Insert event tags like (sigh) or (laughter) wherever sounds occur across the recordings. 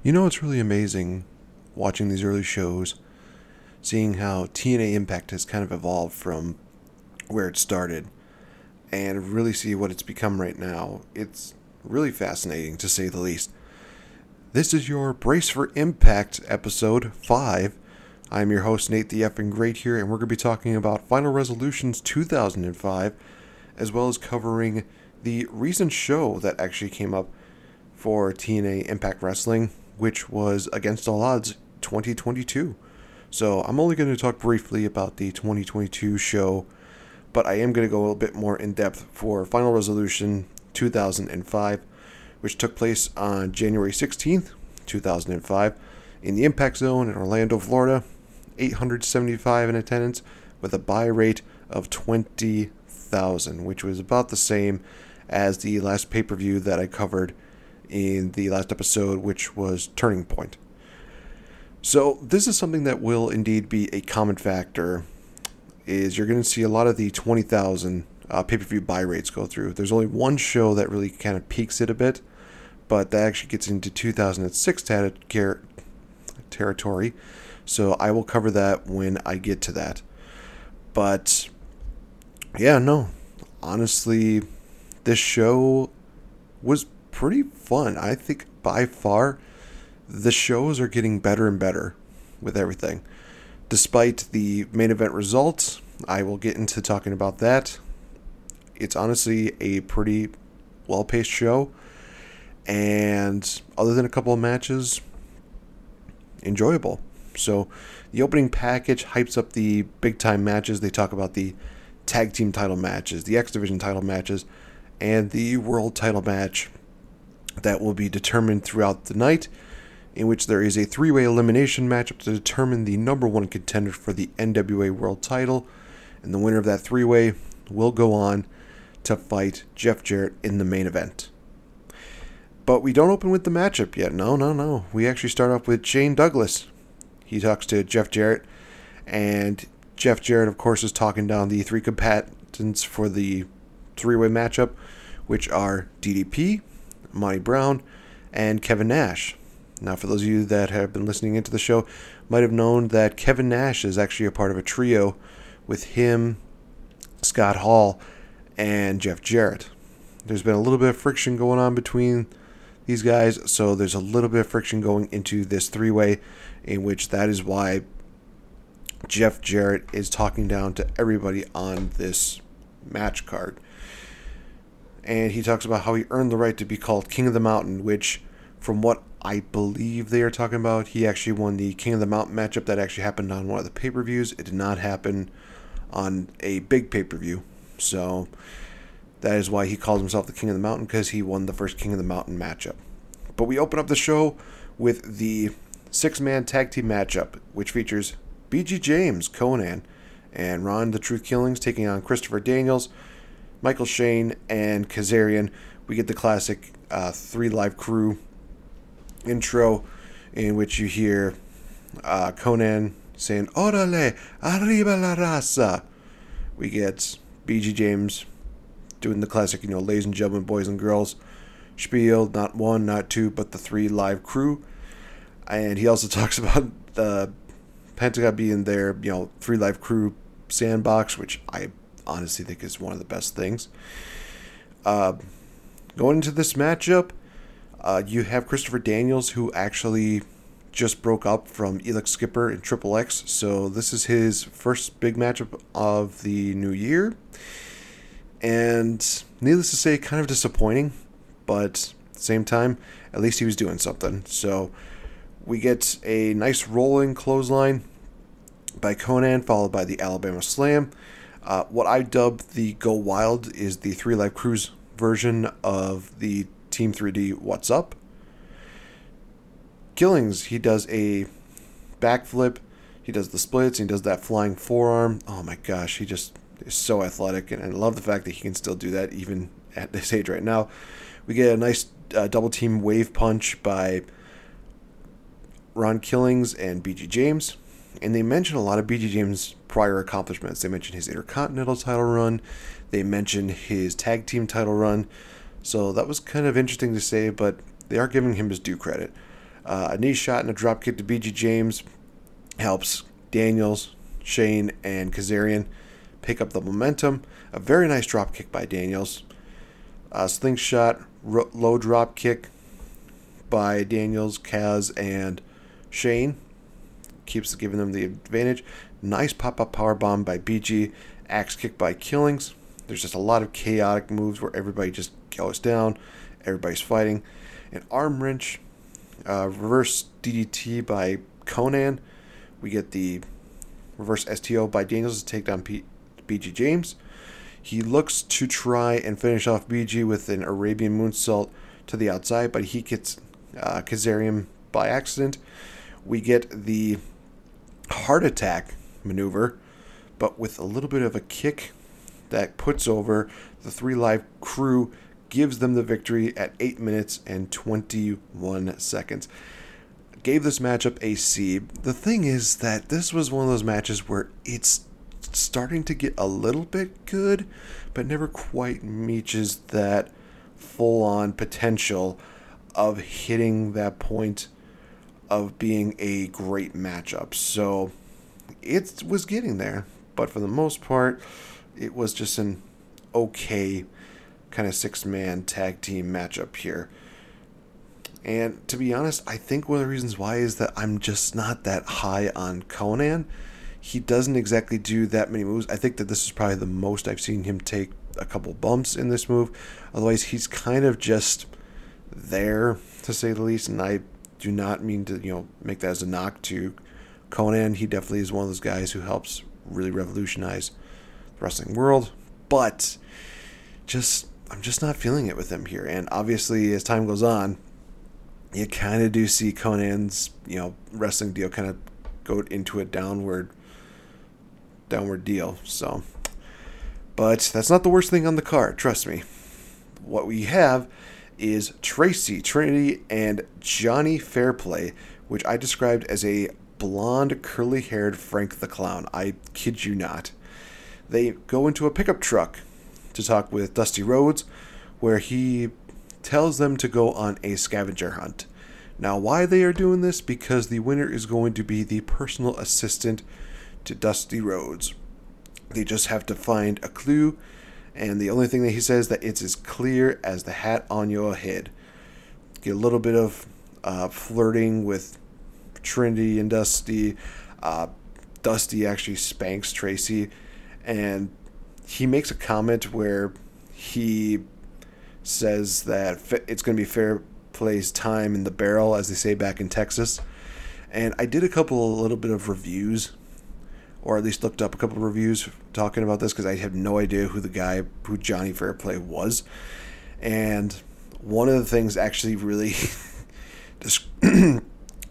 You know, it's really amazing watching these early shows, seeing how TNA Impact has kind of evolved from where it started and really see what it's become right now. It's really fascinating to say the least. This is your Brace for Impact episode 5. I'm your host, Nate the Effing Great here, and we're going to be talking about Final Resolutions 2005, as well as covering the recent show that actually came up for TNA Impact Wrestling, which was Against All Odds 2022. So I'm only going to talk briefly about the 2022 show, but I am going to go a little bit more in depth for Final Resolution 2005, which took place on January 16th, 2005, in the Impact Zone in Orlando, Florida. 875 in attendance with a buy rate of 20,000, which was about the same as the last pay per view that I covered in the last episode, which was Turning Point. So this is something that will indeed be a common factor. Is you're going to see a lot of the 20,000 uh, pay-per-view buy rates go through. There's only one show that really kind of peaks it a bit, but that actually gets into 2006 ter- territory. So I will cover that when I get to that. But yeah, no, honestly, this show was pretty fun. I think by far the shows are getting better and better with everything. Despite the main event results, I will get into talking about that. It's honestly a pretty well paced show. And other than a couple of matches, enjoyable. So the opening package hypes up the big time matches. They talk about the tag team title matches, the X Division title matches, and the world title match that will be determined throughout the night, in which there is a three way elimination matchup to determine the number one contender for the NWA World title. And the winner of that three way will go on to fight Jeff Jarrett in the main event. But we don't open with the matchup yet. No, no, no. We actually start off with Shane Douglas. He talks to Jeff Jarrett, and Jeff Jarrett, of course, is talking down the three combatants for the three way matchup, which are DDP, Monty Brown, and Kevin Nash. Now, for those of you that have been listening into the show, might have known that Kevin Nash is actually a part of a trio with him, Scott Hall, and Jeff Jarrett. There's been a little bit of friction going on between these guys, so there's a little bit of friction going into this three way, in which that is why Jeff Jarrett is talking down to everybody on this match card and he talks about how he earned the right to be called King of the Mountain, which, from what I believe they are talking about, he actually won the King of the Mountain matchup that actually happened on one of the pay per views. It did not happen on a big pay per view. So that is why he calls himself the King of the Mountain because he won the first King of the Mountain matchup. But we open up the show with the six man tag team matchup, which features BG James, Konnan, and Ron the Truth Killings taking on Christopher Daniels, Michael Shane, and Kazarian. We get the classic uh, three live crew intro in which you hear uh, Konnan saying, Orale, arriba la raza. We get BG James doing the classic, you know, ladies and gentlemen, boys and girls spiel, not one, not two, but the three live crew. And he also (laughs) talks about the Pentagon being their, you know, three live crew sandbox, which I honestly think is one of the best things. Uh, going into this matchup, uh, you have Christopher Daniels, who actually just broke up from Elix Skipper in Triple X. So this is his first big matchup of the new year. And needless to say, kind of disappointing, but same time, at least he was doing something. So we get a nice rolling clothesline by Konnan, followed by the Alabama Slam. Uh, what I dub the Go Wild is the Three Live Kru's version of the Team 3D What's Up. Killings, he does a backflip, he does the splits, he does that flying forearm. Oh my gosh, he just is so athletic, and I love the fact that he can still do that even at this age right now. We get a nice uh, double team wave punch by Ron Killings and BG James and they mention a lot of BG James' prior accomplishments. They mention his Intercontinental title run, they mention his tag team title run. So that was kind of interesting to say, but they are giving him his due credit. Uh, a knee shot and a drop kick to BG James helps Daniels, Shane, and Kazarian pick up the momentum. A very nice drop kick by Daniels. A slingshot, low drop kick by Daniels, Kaz, and Shane. Keeps giving them the advantage. Nice pop up power bomb by BG. Axe kick by Killings. There's just a lot of chaotic moves where everybody just goes down. Everybody's fighting. An arm wrench, uh, reverse DDT by Konnan. We get the reverse STO by Daniels to take down P- BG James. He looks to try and finish off BG with an Arabian moonsault to the outside, but he gets uh, Kazarian by accident. We get the heart attack maneuver, but with a little bit of a kick that puts over the three live crew, gives them the victory at 8 minutes and 21 seconds. Gave this matchup a C. The thing is that this was one of those matches where it's starting to get a little bit good, but never quite reaches that full on potential of hitting that point of being a great matchup. So it was getting there, but for the most part, it was just an okay kind of six man tag team matchup here. And to be honest, I think one of the reasons why is that I'm just not that high on Konnan. He doesn't exactly do that many moves. I think that this is probably the most I've seen him take a couple bumps in this move. Otherwise, he's kind of just there, to say the least. And I do not mean to, you know, make that as a knock to Konnan. He definitely is one of those guys who helps really revolutionize the wrestling world. But just I'm just not feeling it with him here. And obviously, as time goes on, you kind of do see Konnan's you know wrestling deal kind of go into a downward downward deal. So, but that's not the worst thing on the card. Trust me. What we have is Tracy Trinity and Johnny Fairplay, which I described as a blonde, curly-haired Frank the Clown. I kid you not. They go into a pickup truck to talk with Dusty Rhodes, where he tells them to go on a scavenger hunt. Now, why they are doing this? Because the winner is going to be the personal assistant to Dusty Rhodes. They just have to find a clue, and the only thing that he says that it's as clear as the hat on your head. Get a little bit of uh, flirting with Trinity and Dusty. Uh, Dusty actually spanks Tracy, and he makes a comment where he says that it's going to be fair play's time in the barrel, as they say back in Texas. And I did a couple, a little bit of reviews, or at least looked up a couple of reviews talking about this because I had no idea who the guy, who Johnny Fairplay was. And one of the things actually really (laughs) (clears throat)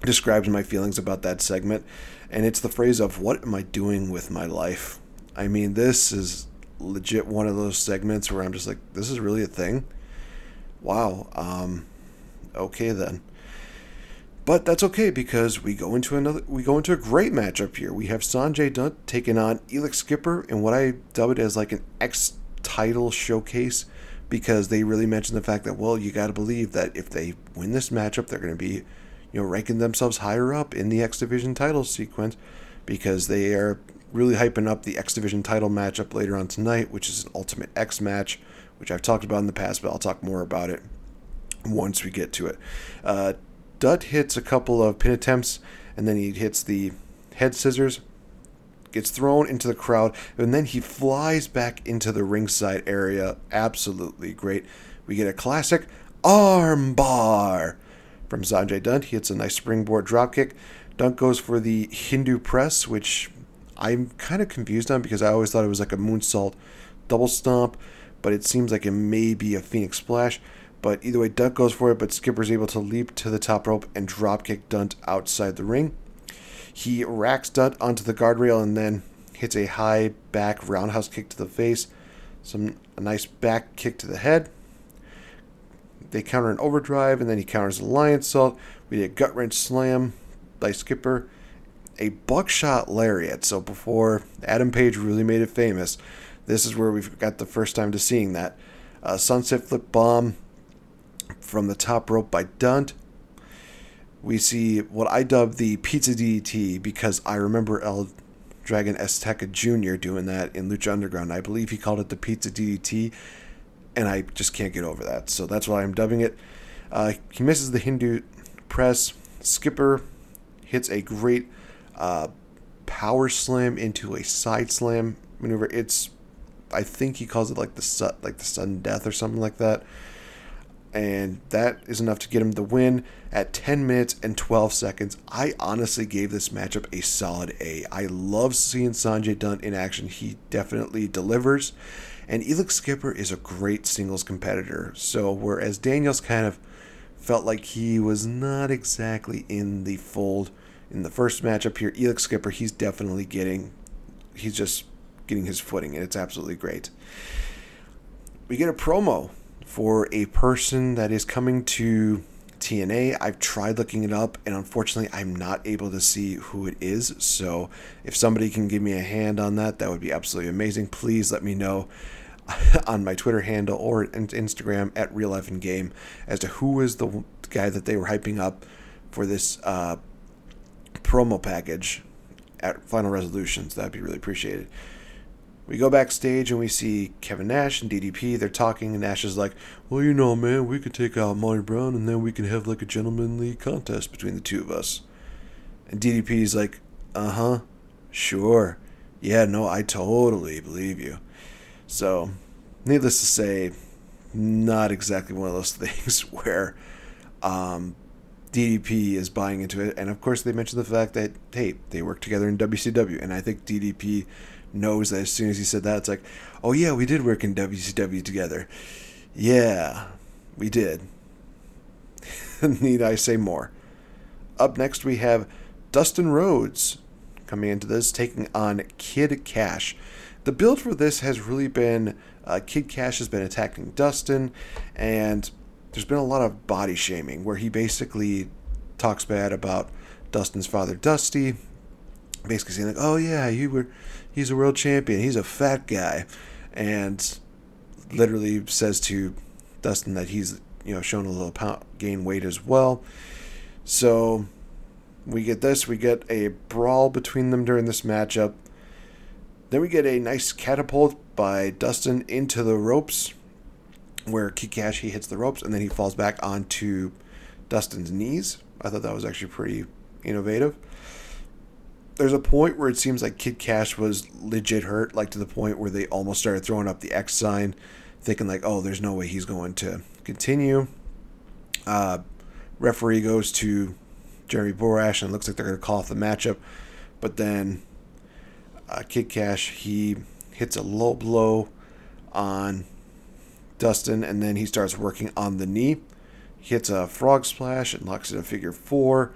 describes my feelings about that segment. And it's the phrase of, What am I doing with my life? I mean, this is legit one of those segments where I'm just like, This is really a thing? Wow. Um, okay then. But that's okay because we go into another we go into a great matchup here. We have Sanjay Dutt taking on Elix Skipper in what I dub it as like an X title showcase because they really mention the fact that well you got to believe that if they win this matchup they're going to be you know ranking themselves higher up in the X Division title sequence because they are really hyping up the X Division title matchup later on tonight, which is an Ultimate X match, which I've talked about in the past, but I'll talk more about it once we get to it. Uh, Dutt hits a couple of pin attempts, and then he hits the head scissors, gets thrown into the crowd, and then he flies back into the ringside area. Absolutely great. We get a classic armbar from Sanjay Dutt. He hits a nice springboard dropkick. Dutt goes for the Hindu press, which I'm kind of confused on because I always thought it was like a moonsault double stomp, but it seems like it may be a Phoenix splash. But either way, Dutt goes for it, but Skipper's able to leap to the top rope and dropkick Dutt outside the ring. He racks Dutt onto the guardrail and then hits a high back roundhouse kick to the face, some a nice back kick to the head. They counter an overdrive, and then he counters a lionsault. We get a gut wrench slam by Skipper, a buckshot lariat. So before Adam Page really made it famous, this is where we've got the first time to seeing that. sunset flip bomb from the top rope by Dutt. we see what I dub the Pizza DDT because I remember El Dragon Azteca Jr. doing that in Lucha Underground. I believe he called it the Pizza DDT, and I just can't get over that. So that's why I'm dubbing it. Uh, he misses the Hindu press. Skipper hits a great uh, power slam into a side slam maneuver. It's, I think he calls it like the su- like the sudden death or something like that and that is enough to get him the win at 10 minutes and 12 seconds. I honestly gave this matchup a solid A. I love seeing Sanjay Dutt in action. He definitely delivers. And Elix Skipper is a great singles competitor. So, whereas Daniels kind of felt like he was not exactly in the fold in the first matchup here, Elix Skipper, he's definitely getting, he's just getting his footing, and it's absolutely great. We get a promo for a person that is coming to TNA. I've tried looking it up, and unfortunately, I'm not able to see who it is. So, if somebody can give me a hand on that, that would be absolutely amazing. Please let me know (laughs) on my Twitter handle or Instagram at Real Life and Game as to who is the guy that they were hyping up for this uh, promo package at Final Resolutions. That'd be really appreciated. We go backstage and we see Kevin Nash and DDP. They're talking, and Nash is like, Well, you know, man, we could take out Monty Brown and then we can have like a gentlemanly contest between the two of us. And DDP is like, Uh huh, sure. Yeah, no, I totally believe you. So, needless to say, not exactly one of those (laughs) things where um, DDP is buying into it. And of course, they mentioned the fact that, hey, they work together in WCW. And I think DDP knows that as soon as he said that, it's like, oh yeah, we did work in WCW together. Yeah, we did. (laughs) Need I say more? Up next, we have Dustin Rhodes coming into this, taking on Kid Cash. The build for this has really been uh, Kid Cash has been attacking Dustin, and there's been a lot of body shaming where he basically talks bad about Dustin's father, Dusty, basically saying like, "Oh yeah, you were he's a world champion. He's a fat guy, and literally says to Dustin that he's you know shown a little pound, gain weight as well. So we get this. We get a brawl between them during this matchup. Then we get a nice catapult by Dustin into the ropes, where Kid Cash hits the ropes and then he falls back onto Dustin's knees. I thought that was actually pretty innovative there's a point where it seems like Kid Cash was legit hurt, like to the point where they almost started throwing up the X sign, thinking like, oh, there's no way he's going to continue. Uh, referee goes to Jeremy Borash and it looks like they're going to call off the matchup, but then uh, Kid Cash he hits a low blow on Dustin, and then he starts working on the knee. He hits a frog splash and locks it a figure four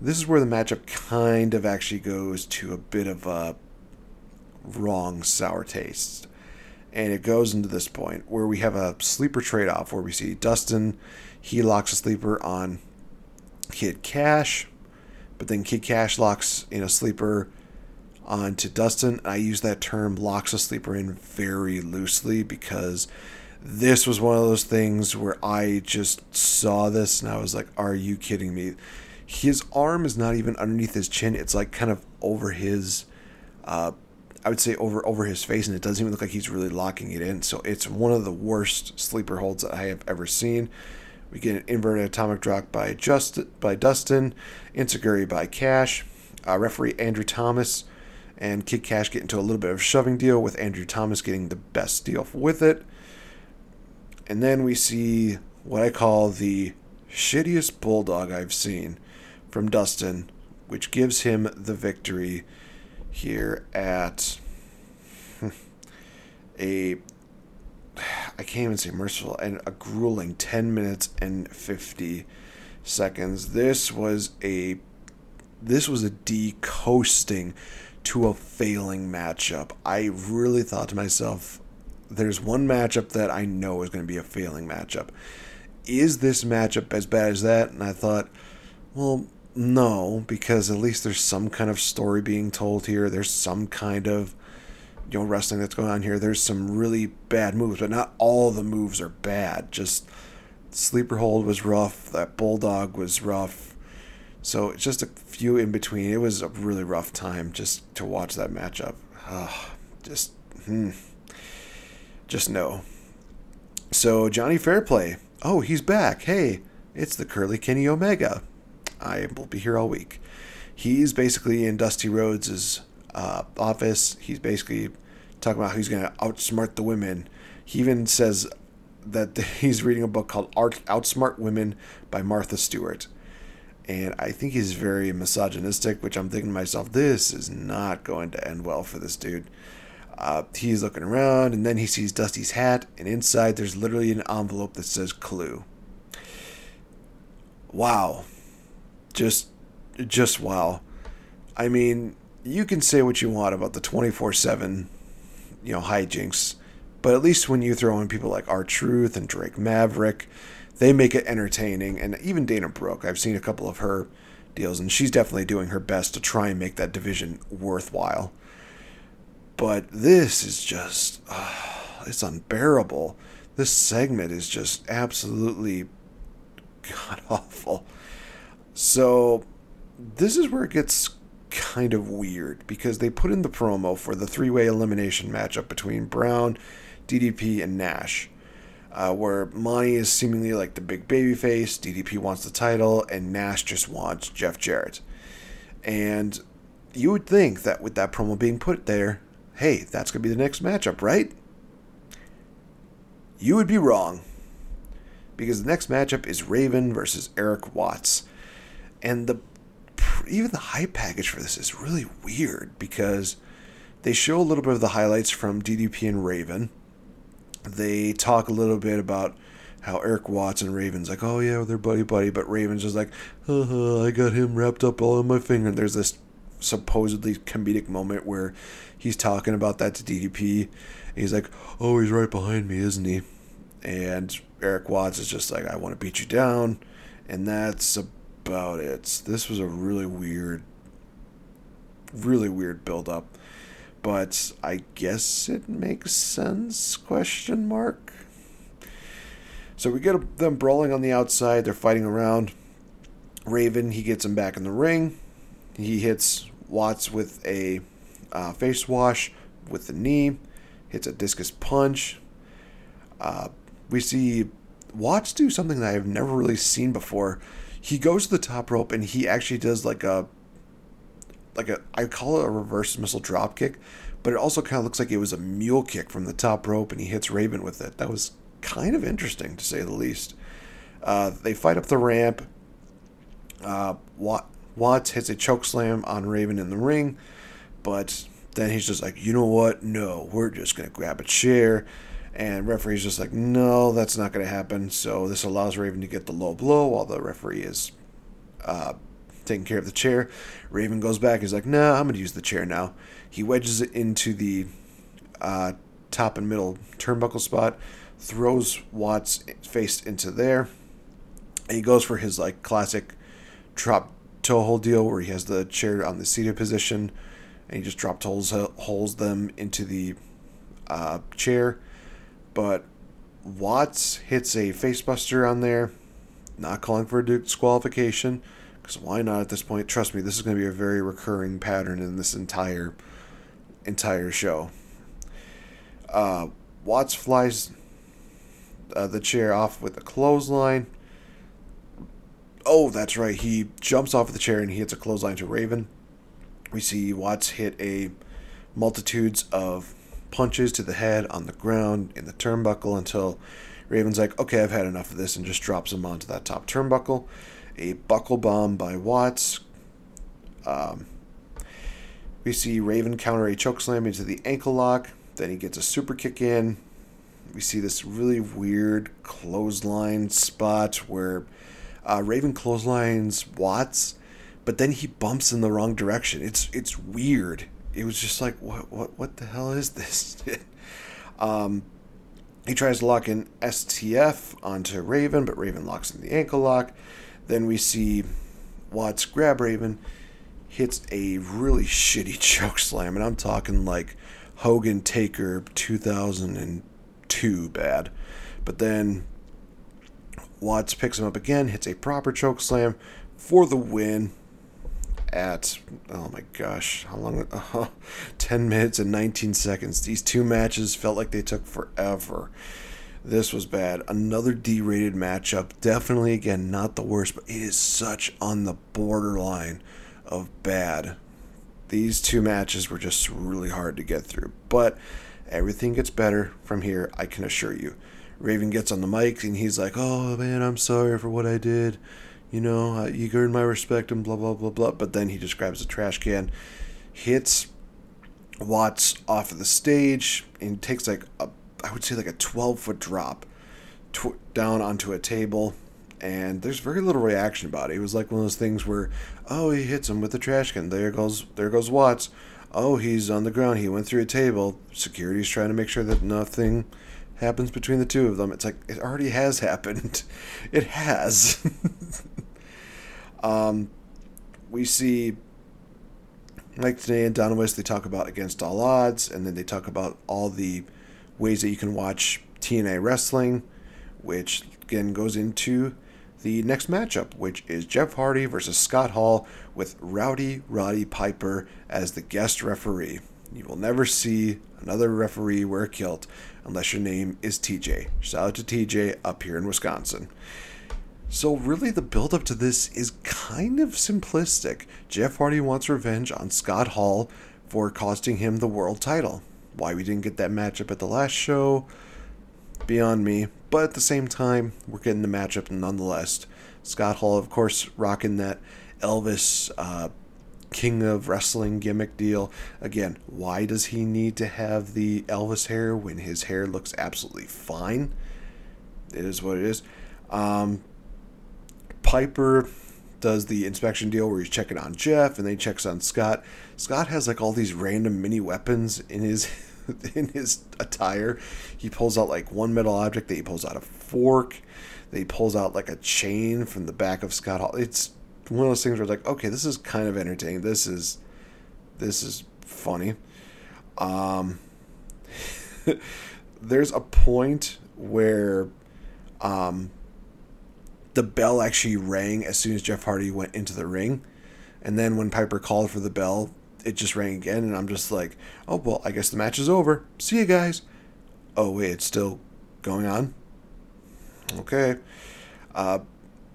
this is where the matchup kind of actually goes to a bit of a wrong sour taste. And it goes into this point where we have a sleeper trade off where we see Dustin, he locks a sleeper on Kid Cash, but then Kid Cash locks in a sleeper onto Dustin. I use that term locks a sleeper in very loosely because this was one of those things where I just saw this and I was like, are you kidding me? His arm is not even underneath his chin. It's like kind of over his, uh, I would say over over his face, and it doesn't even look like he's really locking it in. So it's one of the worst sleeper holds that I have ever seen. We get an inverted atomic drop by just by Dustin, Enzuigiri by Cash, uh, referee Andrew Thomas, and Kid Cash get into a little bit of shoving deal with Andrew Thomas getting the best deal with it. And then we see what I call the shittiest bulldog I've seen from Dustin, which gives him the victory here at (laughs) a I can't even say merciful and a grueling 10 minutes and 50 seconds. This was a this was a decoasting to a failing matchup. I really thought to myself there's one matchup that I know is going to be a failing matchup. Is this matchup as bad as that? And I thought, well, no, because at least there's some kind of story being told here. There's some kind of you know wrestling that's going on here. There's some really bad moves, but not all the moves are bad. Just sleeper hold was rough. That bulldog was rough. So it's just a few in between. It was a really rough time just to watch that matchup. just, hmm, just no. So Johnny Fairplay, oh, he's back. Hey, it's the Curly Kenny Omega. I will be here all week. He's basically in Dusty Rhodes' uh, office. He's basically talking about how he's going to outsmart the women. He even says that (laughs) he's reading a book called Outsmart Women by Martha Stewart. And I think he's very misogynistic, which I'm thinking to myself, this is not going to end well for this dude. Uh, he's looking around, and then he sees Dusty's hat, and inside there's literally an envelope that says Clue. Wow. Just, just wow. I mean, you can say what you want about the 24 7, you know, hijinks but at least when you throw in people like R-Truth and Drake Maverick, they make it entertaining. And even Dana Brooke, I've seen a couple of her deals, and she's definitely doing her best to try and make that division worthwhile. But this is just, uh, it's unbearable. This segment is just absolutely (laughs) god awful. So, this is where it gets kind of weird because they put in the promo for the three way elimination matchup between Brown, DDP, and Nash. Uh, where Monty is seemingly like the big baby face, DDP wants the title, and Nash just wants Jeff Jarrett. And you would think that with that promo being put there, hey, that's going to be the next matchup, right? You would be wrong. Because the next matchup is Raven versus Erik Watts. And the even the hype package for this is really weird because they show a little bit of the highlights from DDP and Raven they talk a little bit about how Erik Watts and Raven's like, oh yeah, they're buddy buddy, but Raven's just like, uh-huh, I got him wrapped up all in my finger. And there's this supposedly comedic moment where he's talking about that to DDP. he's like, oh, he's right behind me, isn't he? And Erik Watts is just like, I want to beat you down. And that's about it. This was a really weird, really weird build up but I guess it makes sense? Question mark. So we get them brawling on the outside. They're fighting around. Raven he gets him back in the ring. He hits Watts with a uh, face wash with the knee. Hits a discus punch. Uh, we see Watts do something that I've never really seen before. He goes to the top rope and he actually does like a like a I call it a reverse missile drop kick, but it also kind of looks like it was a mule kick from the top rope and he hits Raven with it. That was kind of interesting to say the least. Uh, they fight up the ramp. Uh, Watts hits a choke slam on Raven in the ring, but then he's just like, you know what? No, we're just gonna grab a chair. And referee's just like, no, that's not gonna happen. So this allows Raven to get the low blow while the referee is uh, taking care of the chair. Raven goes back. He's like, nah, I'm going to use the chair now. He wedges it into the uh, top and middle turnbuckle spot, throws Watts' face into there. And he goes for his like classic drop toe hold deal where he has the chair on the seated position and he just drop holes holes them into the uh, chair. But Watts hits a facebuster on there, not calling for a disqualification. Because why not at this point? Trust me, this is going to be a very recurring pattern in this entire entire show. Uh, Watts flies uh, the chair off with a clothesline. Oh, that's right. He jumps off the chair and he hits a clothesline to Raven. We see Watts hit a multitudes of punches to the head on the ground in the turnbuckle until Raven's like, okay, I've had enough of this, and just drops him onto that top turnbuckle a buckle bomb by Watts. Um, we see Raven counter a chokeslam into the ankle lock. Then he gets a super kick in. We see this really weird clothesline spot where uh, Raven clotheslines Watts, but then he bumps in the wrong direction. It's it's weird. It was just like what what what the hell is this? (laughs) um, he tries to lock in STF onto Raven, but Raven locks in the ankle lock. Then we see Watts grab Raven, hits a really shitty (laughs) choke slam, and I'm talking like Hogan Taker 2002 bad. But then Watts picks him up again, hits a proper choke slam, for the win at oh my gosh how long uh, (laughs) 10 minutes and 19 seconds. These two matches felt like they took forever. This was bad. Another d-rated matchup. Definitely again not the worst but it is such on the borderline of bad. These two matches were just really hard to get through but everything gets better from here i can assure you. Raven gets on the mic and he's like oh man i'm sorry for what i did you know, uh, you earn my respect and blah, blah, blah, blah. But then he just grabs a trash can, hits Watts off of the stage, and takes like a, I would say like a 12 foot drop tw- down onto a table. And there's very little reaction about it. It was like one of those things where, oh, he hits him with the trash can. There goes, there goes Watts. Oh, he's on the ground. He went through a table. Security's trying to make sure that nothing happens between the two of them. It's like it already has happened. (laughs) It has. (laughs) um, we see like Tenay and Don West. They talk about against all odds, and then they talk about all the ways that you can watch TNA wrestling, which again goes into the next matchup, which is Jeff Hardy versus Scott Hall with Rowdy Roddy Piper as the guest referee. You will never see another referee wear a kilt unless your name is TJ. Shout out to TJ up here in Wisconsin. So, really, the build-up to this is kind of simplistic. Jeff Hardy wants revenge on Scott Hall for costing him the world title. Why we didn't get that matchup at the last show, beyond me. But at the same time, we're getting the matchup nonetheless. Scott Hall, of course, rocking that Elvis uh, king of wrestling gimmick deal. Again, why does he need to have the Elvis hair when his hair looks absolutely fine? It is what it is. Um, Piper does the inspection deal where he's checking on Jeff and then he checks on Scott. Scott has like all these random mini weapons in his (laughs) in his attire. He pulls out like one metal object, that he pulls out a fork, that he pulls out like a chain from the back of Scott Hall. It's one of those things where it's like, okay, this is kind of entertaining. This is this is funny. Um, (laughs) there's a point where um, the bell actually rang as soon as Jeff Hardy went into the ring, and then when Piper called for the bell, it just rang again, and I'm just like, oh well, I guess the match is over. See you guys. Oh wait, it's still going on. Okay. Uh,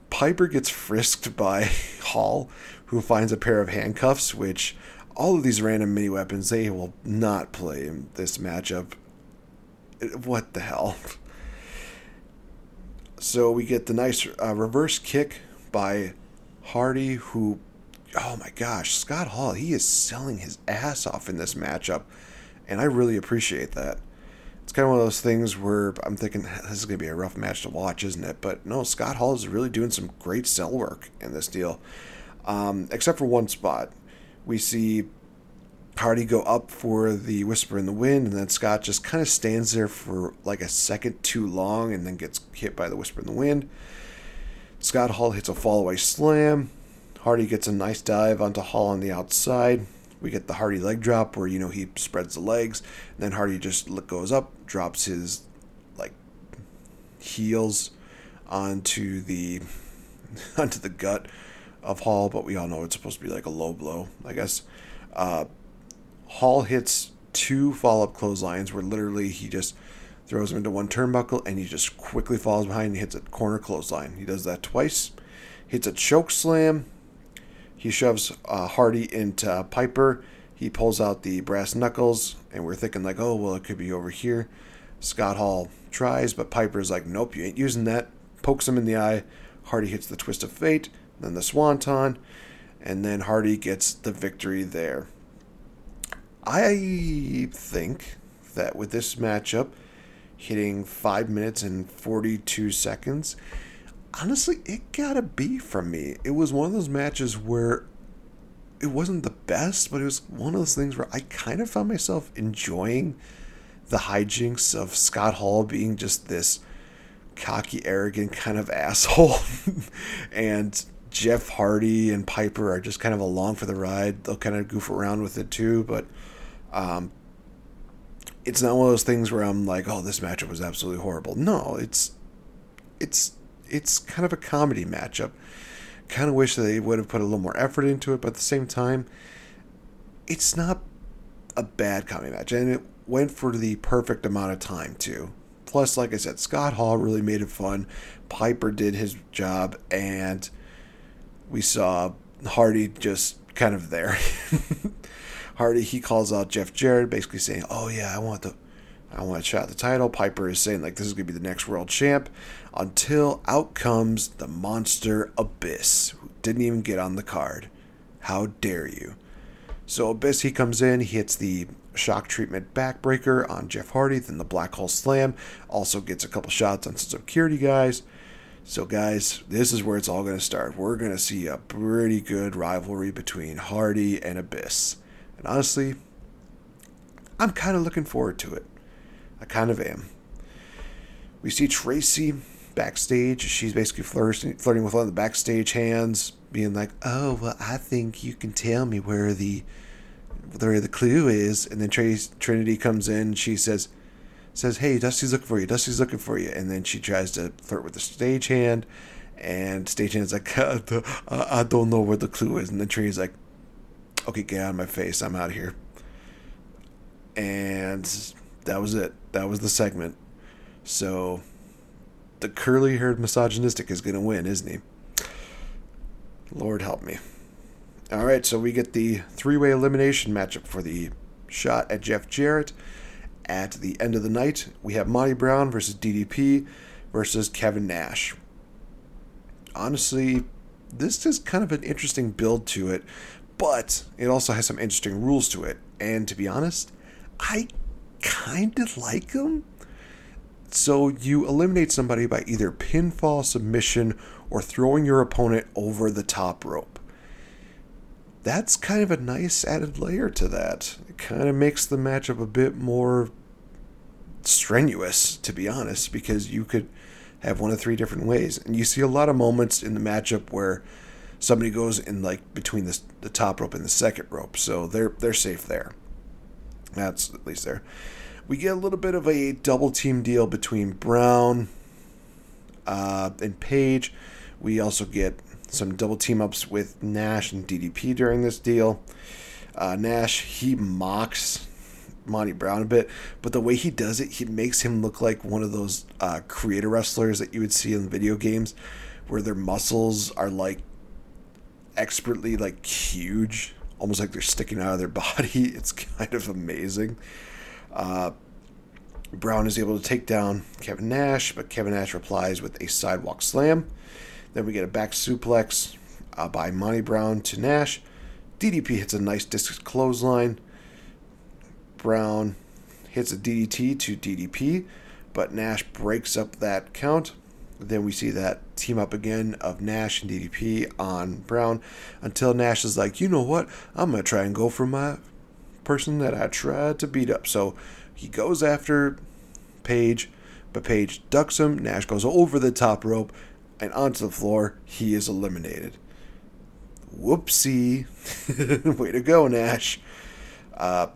Piper gets frisked by (laughs) Hall, who finds a pair of handcuffs, which all of these random mini weapons, they will not play in this matchup. What the hell? (laughs) So we get the nice uh, reverse kick by Hardy, who, oh my gosh, Scott Hall, he is selling his ass off in this matchup, and I really appreciate that it's kind of one of those things where I'm thinking this is going to be a rough match to watch, isn't it? But no, Scott Hall is really doing some great sell work in this deal. Um, except for one spot, we see Hardy go up for the Whisper in the Wind, and then Scott just kind of stands there for like a second too long and then gets hit by the Whisper in the Wind. Scott Hall hits a fallaway slam. Hardy gets a nice dive onto Hall on the outside. We get the Hardy leg drop where you know he spreads the legs, and then Hardy just goes up, drops his like heels onto the (laughs) onto the gut of Hall, but we all know it's supposed to be like a low blow, I guess. Uh, Hall hits two follow up clotheslines where literally he just throws him into one turnbuckle and he just quickly falls behind and hits a corner clothesline. He does that twice. Hits a choke slam, he shoves uh, Hardy into Piper. He pulls out the brass knuckles, and we're thinking like, oh well, it could be over here. Scott Hall tries, but Piper's like, nope, you ain't using that. Pokes him in the eye. Hardy hits the twist of fate, then the swanton, and then Hardy gets the victory there. I think that with this matchup hitting 5 minutes and 42 seconds, honestly, it got a B from me. It was one of those matches where it wasn't the best, but it was one of those things where I kind of found myself enjoying the hijinks of Scott Hall being just this cocky, arrogant kind of (laughs) asshole. and Jeff Hardy and Piper are just kind of along for the ride. They'll kind of goof around with it too, but um, it's not one of those things where I'm like, oh, this matchup was absolutely horrible. No, it's it's it's kind of a comedy matchup. kind of wish they would have put a little more effort into it, but at the same time, it's not a bad comedy match, and it went for the perfect amount of time too. Plus, like I said, Scott Hall really made it fun. Piper did his job, and we saw Hardy just kind of there. (laughs) Hardy he calls out Jeff Jarrett, basically saying, "Oh yeah, I want the, I want to shot the title." Piper is saying like this is gonna be the next world champ, until out comes the monster Abyss, who didn't even get on the card. How dare you? So Abyss he comes in, he hits the shock treatment backbreaker on Jeff Hardy, then the black hole slam, also gets a couple shots on some security guys. So, guys, this is where it's all going to start. We're going to see a pretty good rivalry between Hardy and Abyss. And honestly, I'm kind of looking forward to it. I kind of am. We see Tracy backstage. She's basically flirting, flirting with one of the backstage hands, being like, "Oh, well, I think you can tell me where the where the clue is." And then Trace, Trinity comes in. she says, "says Hey, Dusty's looking for you. Dusty's looking for you." And then she tries to flirt with the stagehand, and stagehand's like, (laughs) "I don't know where the clue is." And then Trinity's like, "Okay, get out of my face. I'm out of here." And that was it. That was the segment. So the curly haired misogynistic is going to win, isn't he? Lord help me. All right, so we get the three way elimination matchup for the shot at Jeff Jarrett. At the end of the night, we have Monty Brown versus DDP versus Kevin Nash. Honestly, this is kind of an interesting build to it, but it also has some interesting rules to it. And to be honest, I kind of like them. So you eliminate somebody by either pinfall, submission, or throwing your opponent over the top rope. That's kind of a nice added layer to that. It kind of makes the matchup a bit more strenuous, to be honest, because you could have one of three different ways. And you see a lot of moments in the matchup where somebody goes in like between the, the top rope and the second rope, so they're they're safe there. That's at least there we get a little bit of a double team deal between Brown uh, and Page. We also get some double team ups with Nash and DDP during this deal. Uh, Nash, he mocks Monty Brown a bit, but the way he does it, he makes him look like one of those uh, creator wrestlers that you would see in video games where their muscles are like expertly like huge, almost like they're sticking out of their (laughs) body. It's kind of amazing. Uh, Brown is able to take down Kevin Nash, but Kevin Nash replies with a sidewalk slam. Then we get a back suplex uh, by Monty Brown to Nash. DDP hits a nice disc clothesline. Brown hits a DDT to DDP, but Nash breaks up that count. Then we see that team up again of Nash and DDP on Brown until Nash is like, you know what? I'm going to try and go for my person that I tried to beat up. So he goes after Page, but Page ducks him. Nash goes over the top rope and onto the floor. He is eliminated. Whoopsie. (laughs) Way to go, Nash. Uh,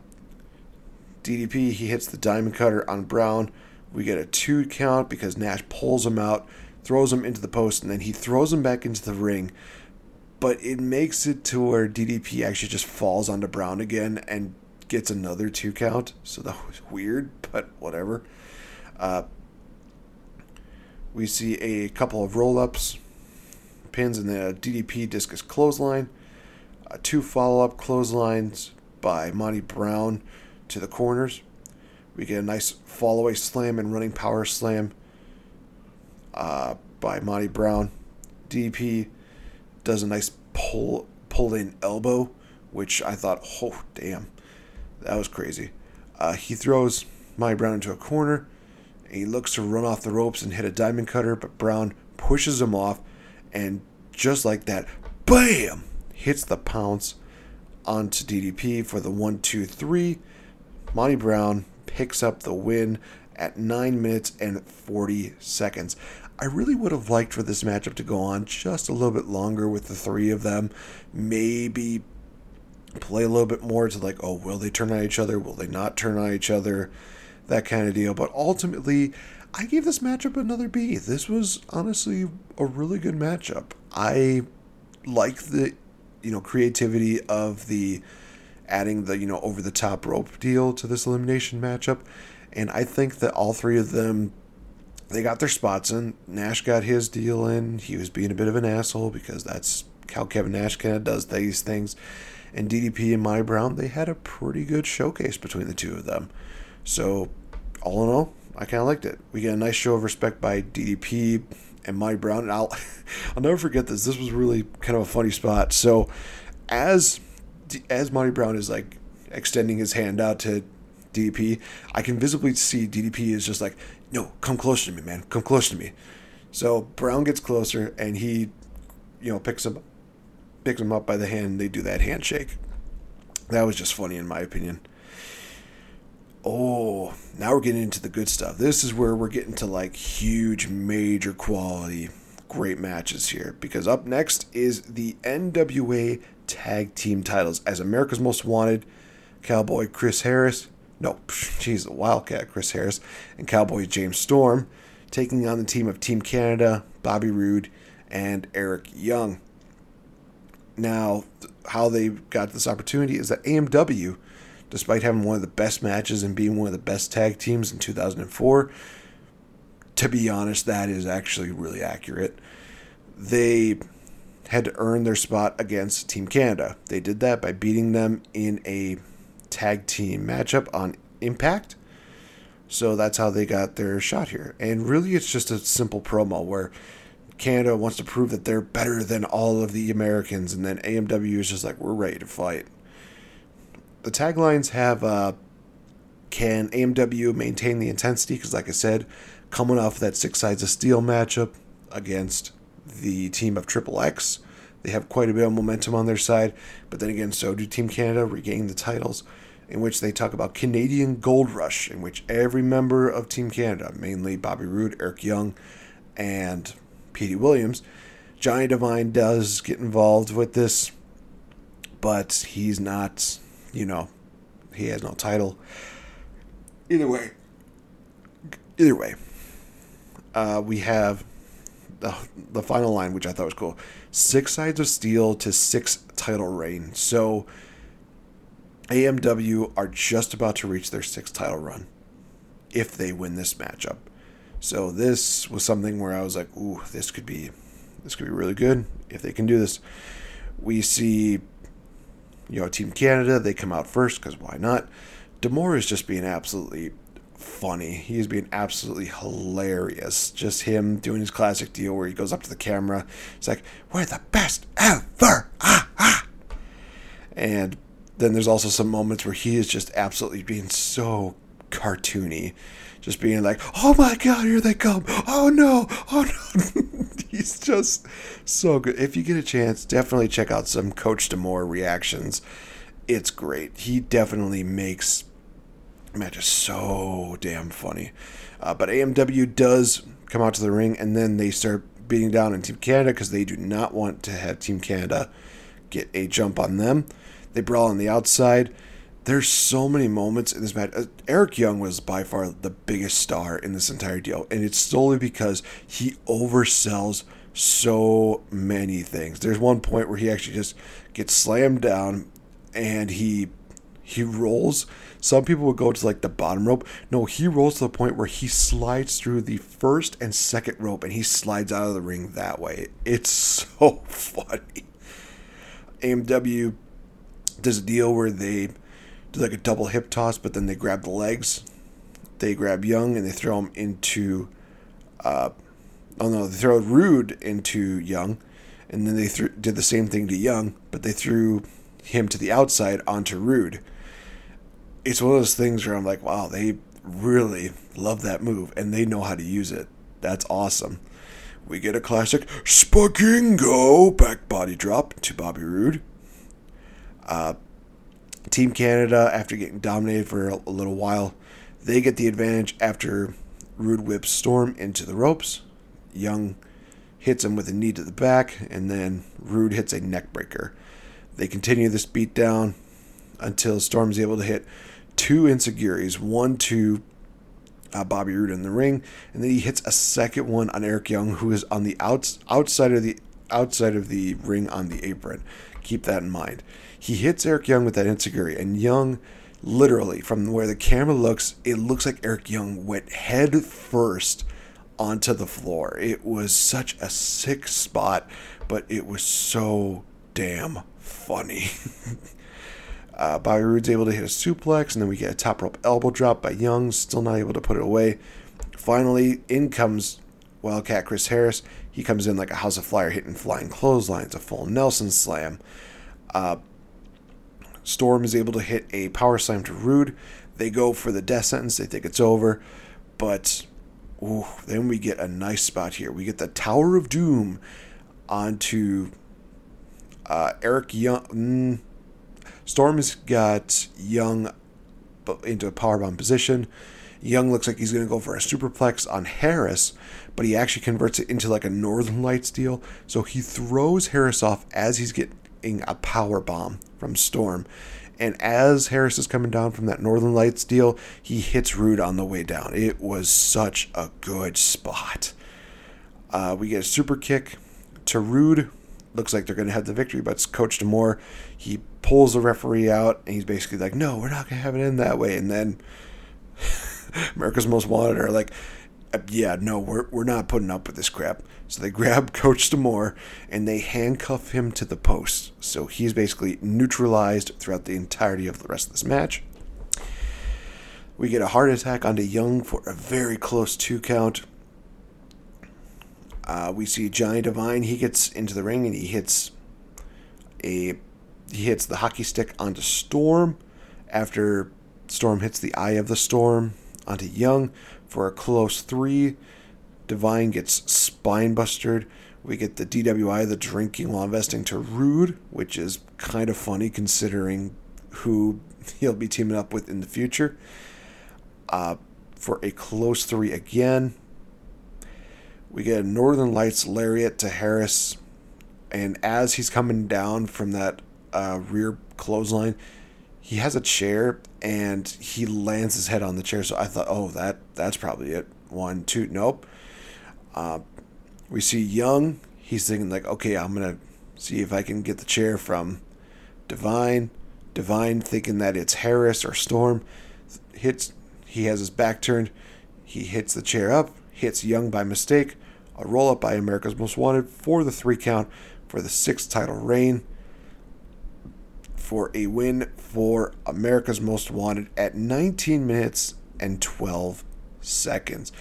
DDP, he hits the diamond cutter on Brown. We get a two count because Nash pulls him out, throws him into the post, and then he throws him back into the ring. But it makes it to where DDP actually just falls onto Brown again and gets another two count. So that was weird, (laughs) but whatever. Uh, we see a couple of roll ups, pins, and then a DDP discus clothesline. Uh, two follow up clotheslines by Monty Brown to the corners. We get a nice fall away slam and running power slam uh, by Monty Brown. DDP does a nice pull pull in elbow, which I thought, oh damn, that was crazy. Uh, he throws Monty Brown into a corner. He looks to run off the ropes and hit a diamond cutter, but Brown pushes him off, and just like that, bam, hits the pounce onto DDP for the one, two, three. Monty Brown picks up the win at 9 minutes and 40 seconds. I really would have liked for this matchup to go on just a little bit longer with the three of them. Maybe play a little bit more to like, oh, will they turn on each other? Will they not turn on each other? That kind of deal. But ultimately, I gave this matchup another B. This was honestly a really good matchup. I like the you know creativity of the adding the you know over the top rope deal to this elimination matchup, and I think that all three of them they got their spots in. Nash got his deal in. He was being a bit of an asshole because that's how Kevin Nash kind of does these things. And DDP and Monty Brown, they had a pretty good showcase between the two of them. So, all in all, I kind of liked it. We get a nice show of respect by DDP and Monty Brown. And I'll, (laughs) I'll never forget this. This was really kind of a funny spot. So, as as Monty Brown is like extending his hand out to DDP, I can visibly see DDP is just like, no, come closer to me, man. Come closer to me. So Brown gets closer and he, you know, picks him, picks him up by the hand. they do that handshake. That was just funny in my opinion. Oh, now we're getting into the good stuff. This is where we're getting to like huge, major quality, great matches here. Because up next is the NWA Tag Team titles as America's Most Wanted Cowboy Chris Harris, no, (laughs) jeez, Wildcat Chris Harris, and Cowboy James Storm taking on the team of Team Canada, Bobby Roode, and Eric Young. Now, how they got this opportunity is that AMW despite having one of the best matches and being one of the best tag teams in 2004. To be honest, that is actually really accurate. They had to earn their spot against Team Canada. They did that by beating them in a tag team matchup on Impact. So that's how they got their shot here. And really, it's just a simple promo where Canada wants to prove that they're better than all of the Americans, and then AMW is just like, we're ready to fight the taglines have uh, can AMW maintain the intensity? Because, like I said, coming off that Six Sides of Steel matchup against the team of Triple X, they have quite a bit of momentum on their side. But then again, so do Team Canada regaining the titles, in which they talk about Canadian Gold Rush, in which every member of Team Canada, mainly Bobby Roode, Eric Young, and Petey Williams, Johnny Devine does get involved with this, but he's not you know, he has no title. Either way, either way, uh, we have the final line, which I thought was cool: six sides of steel to six title reign. So AMW are just about to reach their sixth title run if they win this matchup. So this was something where I was like, "Ooh, this could be, this could be really good if they can do this." We see you know, Team Canada, they come out first because why not? D'Amore is just being absolutely funny. He's being absolutely hilarious. Just him doing his classic deal where he goes up to the camera. It's like, we're the best ever. Ah, ah. And then there's also some moments where he is just absolutely being so cartoony. Just being like, oh my god, here they come. Oh no, oh no. (laughs) He's just so good. If you get a chance, definitely check out some Coach D'Amore reactions. It's great. He definitely makes matches so damn funny. Uh, but AMW does come out to the ring, and then they start beating down on Team Canada because they do not want to have Team Canada get a jump on them. They brawl on the outside. There's so many moments in this match. Uh, Eric Young was by far the biggest star in this entire deal, and it's solely because he oversells so many things. There's one point where he actually just gets slammed down, and he he rolls. Some people would go to like the bottom rope. No, he rolls to the point where he slides through the first and second rope, and he slides out of the ring that way. It's (laughs) so funny. AMW does a deal where they do like a double hip toss, but then they grab the legs. They grab Young and they throw him into. Uh, oh no, they throw Roode into Young, and then they th- did the same thing to Young, but they threw him to the outside onto Roode. It's one of those things where I'm like, wow, they really love that move and they know how to use it. That's awesome. We get a classic Spagingo back body drop to Bobby Roode. Uh, Team Canada, after getting dominated for a, little while, they get the advantage after Roode whips Storm into the ropes. Young hits him with a knee to the back, and then Roode hits a neckbreaker. They continue this beatdown until Storm's able to hit two enzuigiris, one to uh, Bobby Roode in the ring, and then he hits a second one on Eric Young, who is on the outs- outside of the outside of the ring on the apron. Keep that in mind. He hits Eric Young with that enzuigiri, and Young, literally, from where the camera looks, it looks like Eric Young went head first onto the floor. It was such a sick spot, but it was so damn funny. (laughs) uh, Bobby Roode's able to hit a suplex, and then we get a top rope elbow drop by Young, still not able to put it away. Finally, in comes Wildcat Chris Harris. He comes in like a house of flyer, hitting flying clotheslines, a full Nelson slam. Uh, Storm is able to hit a power slam to Roode. They go for the death sentence. They think it's over, but ooh, then we get a nice spot here. We get the Tower of Doom onto uh, Eric Young. Mm, Storm has got Young into a powerbomb position. Young looks like he's going to go for a superplex on Harris, but he actually converts it into like a Northern Lights deal. So he throws Harris off as he's getting a power bomb from Storm. And as Harris is coming down from that Northern Lights deal, he hits Roode on the way down. It was such a good spot. Uh, we get a super kick to Roode. Looks like they're going to have the victory, but Coach D'Amore. He pulls the referee out, and he's basically like, "No, we're not going to have it in that way." And then (laughs) America's Most Wanted are like, "Yeah, no, we're we're not putting up with this crap." So they (laughs) grab Coach D'Amore and they handcuff him to the post. So he's basically neutralized throughout the entirety of the rest of this match. We get a heart attack onto Young for a very close two count. Uh, we see Johnny Devine. He gets into the ring and he hits a he hits the hockey stick onto Storm. After Storm hits the eye of the storm onto Young for a close three. Devine gets spine bustered. We get the DWI, the drinking while investing to Roode, which is kind of funny considering who (laughs) he'll be teaming up with in the future. Uh, for a close three again. We get a Northern Lights lariat to Harris, and as he's coming down from that uh, rear clothesline, he has a chair and he lands his head on the chair. So I thought, oh, that that's probably it. One, two, nope. Uh, we see Young. He's thinking like, okay, I'm gonna see if I can get the chair from Devine. Devine thinking that it's Harris or Storm. Hits. He has his back turned. He hits the chair up. Hits Young by mistake. A roll up by America's Most Wanted for the three count for the sixth title reign. For a win for America's Most Wanted at 19 minutes and 12 seconds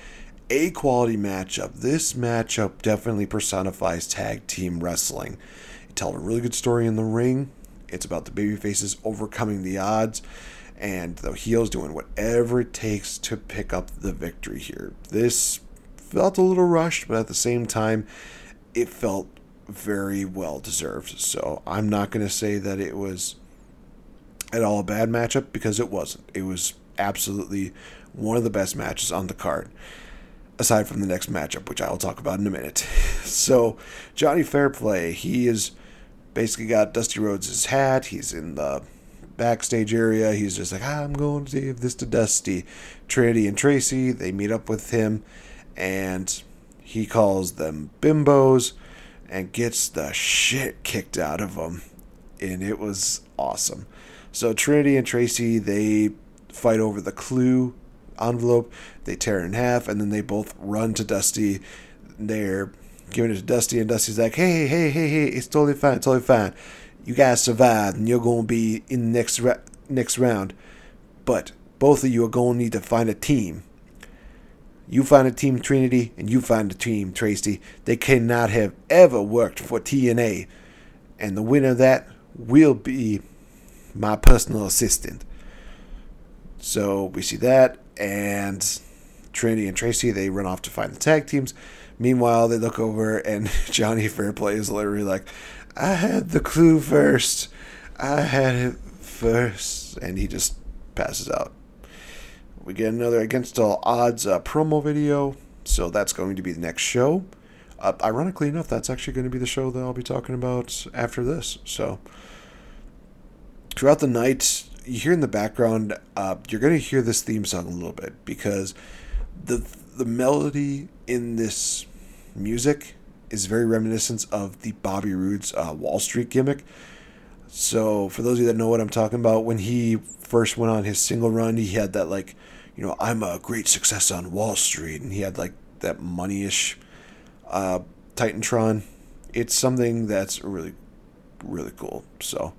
a quality matchup. This matchup definitely personifies tag team wrestling. It tells a really good story in the ring. It's about the baby faces overcoming the odds and the heels doing whatever it takes to pick up the victory here. This felt a little rushed, but at the same time, it felt very well deserved. So I'm not going to say that it was at all a bad matchup because it wasn't. It was absolutely one of the best matches on the card aside from the next matchup, which I will talk about in a minute. (laughs) so, Johnny Fairplay, he is basically got Dusty Rhodes' hat. He's in the backstage area. He's just like, ah, I'm going to give this to Dusty. Trinity and Tracy, they meet up with him, and he calls them bimbos and gets the shit kicked out of them. And it was awesome. So, Trinity and Tracy, they fight over the clue envelope. They tear it in half, and then they both run to Dusty. They're giving it to Dusty, and Dusty's like, "Hey, hey, hey, hey! It's totally fine, totally fine. You guys survived, and you're gonna be in the next ra- next round. But both of you are gonna need to find a team. You find a team Trinity, and you find a team Tracy. They cannot have ever worked for TNA, and the winner of that will be my personal assistant." So we see that, and Trinity and Tracy they run off to find the tag teams. Meanwhile, they look over and (laughs) Johnny Fairplay is literally like, "I had the clue first. I had it first. and he just passes out. We get another Against All Odds uh, promo video, so that's going to be the next show. Uh, ironically enough, that's actually going to be the show that I'll be talking about after this. So, throughout the night, you hear in the background, uh, you're going to hear this theme song a little bit because the the melody in this music is very reminiscent of the Bobby Roode's uh, Wall Street gimmick. So, for those of you that know what I'm talking about, when he first went on his single run, he had that, like, you know, I'm a great success on Wall Street. And he had, like, that moneyish uh, Titantron. It's something that's really, really cool. So,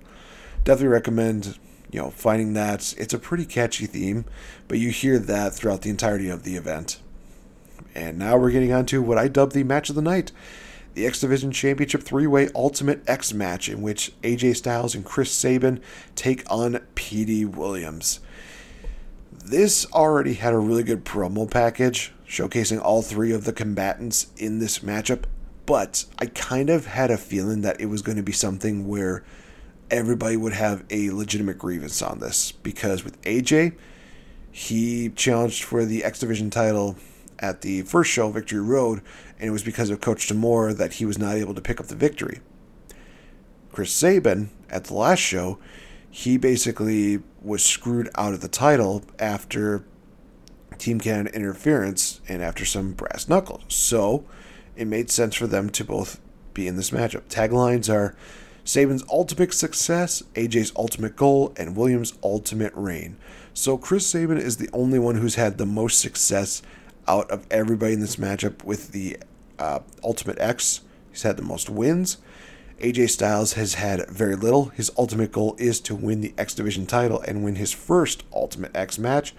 definitely recommend, you know, finding that. It's a pretty catchy theme, but you hear that throughout the entirety of the event. And now we're getting on to what I dub the match of the night the X Division Championship three way Ultimate X match, in which AJ Styles and Chris Sabin take on Petey Williams. This already had a really good promo package showcasing all three of the combatants in this matchup, but I kind of had a feeling that it was going to be something where everybody would have a legitimate grievance on this because with AJ, he challenged for the X Division title at the first show, Victory Road, and it was because of Coach D'Amore that he was not able to pick up the victory. Chris Sabin, at the last show, he basically was screwed out of the title after Team Canada interference and after some brass knuckles. So it made sense for them to both be in this matchup. Taglines are Sabin's ultimate success, AJ's ultimate goal, and Williams' ultimate reign. So Chris Sabin is the only one who's had the most success out of everybody in this matchup with the uh, Ultimate X. He's had the most wins. AJ Styles has had very little. His ultimate goal is to win the X Division title and win his first Ultimate X match.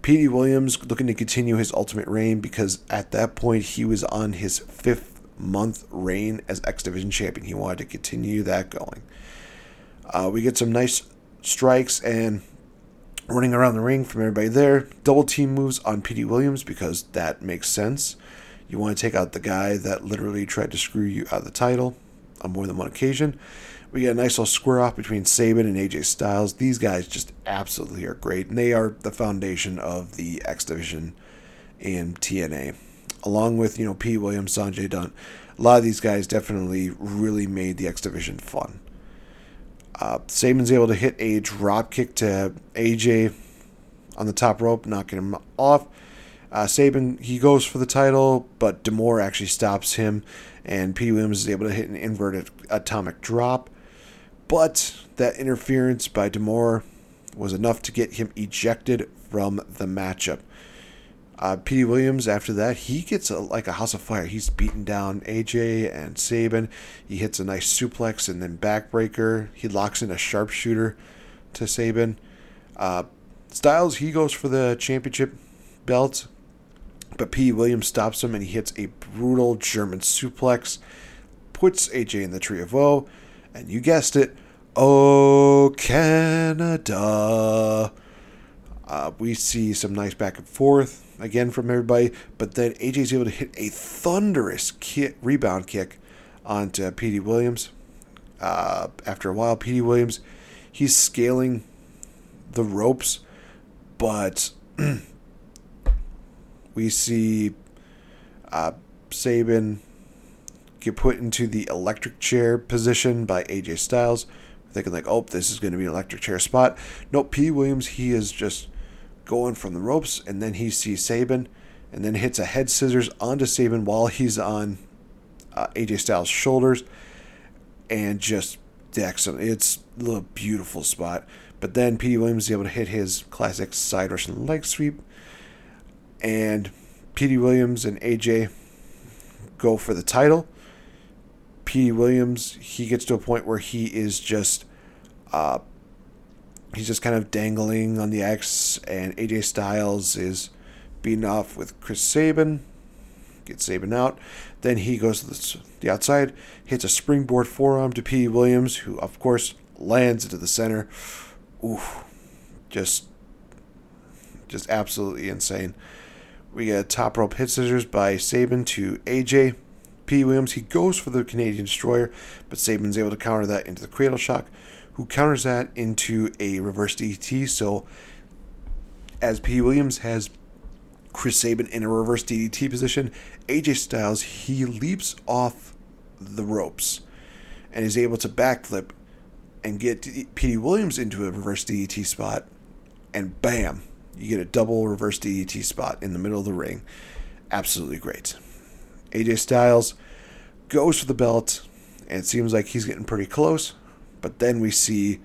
Petey Williams looking to continue his Ultimate reign because at that point he was on his fifth month reign as X Division champion. He wanted to continue that going. Uh, we get some nice strikes and running around the ring from everybody there. Double team moves on Petey Williams because that makes sense. You want to take out the guy that literally tried to screw you out of the title on more than one occasion. We get a nice little square off between Sabin and AJ Styles. These guys just absolutely are great, and they are the foundation of the X Division in TNA. Along with, you know, P. Williams, Sanjay Dutt. A lot of these guys definitely really made the X Division fun. Uh, Sabin's able to hit a drop kick to AJ on the top rope, knocking him off. Uh, Sabin, he goes for the title, but D'Amore actually stops him, and P. Williams is able to hit an inverted atomic drop. But that interference by D'Amore was enough to get him ejected from the matchup. Uh, Petey Williams, after that, he gets a, like a house of fire. He's beating down AJ and Sabin. He hits a nice suplex and then backbreaker. He locks in a sharpshooter to Sabin. Uh, Styles, he goes for the championship belt, but Petey Williams stops him and he hits a brutal German suplex, puts AJ in the tree of woe, and you guessed it, oh Canada. Uh, we see some nice back and forth again from everybody, but then AJ's able to hit a thunderous kick, rebound kick onto Petey Williams. Uh, after a while, Petey Williams, he's scaling the ropes, but (clears throat) we see uh, Sabin get put into the electric chair position by AJ Styles. Thinking like, oh, this is going to be an electric chair spot. Nope, P. Williams, he is just going from the ropes, and then he sees Sabin, and then hits a head scissors onto Sabin while he's on uh, AJ Styles' shoulders, and just decks him. It's a beautiful spot. But then Petey Williams is able to hit his classic side Russian leg sweep, and Petey Williams and AJ go for the title. Petey Williams, he gets to a point where he is just uh, he's just kind of dangling on the X, and AJ Styles is beaten off with Chris Sabin. Gets Sabin out. Then he goes to the outside, hits a springboard forearm to P. Williams, who, of course, lands into the center. Ooh, just, just absolutely insane. We get a top rope hit scissors by Sabin to AJ. P. Williams, he goes for the Canadian Destroyer, but Sabin's able to counter that into the Cradle Shock who counters that into a reverse DDT. So, as P. Williams has Chris Sabin in a reverse DDT position, AJ Styles he leaps off the ropes and is able to backflip and get P. Williams into a reverse DDT spot, and bam, you get a double reverse DDT spot in the middle of the ring. Absolutely great. AJ Styles goes for the belt, and it seems like he's getting pretty close. But then we see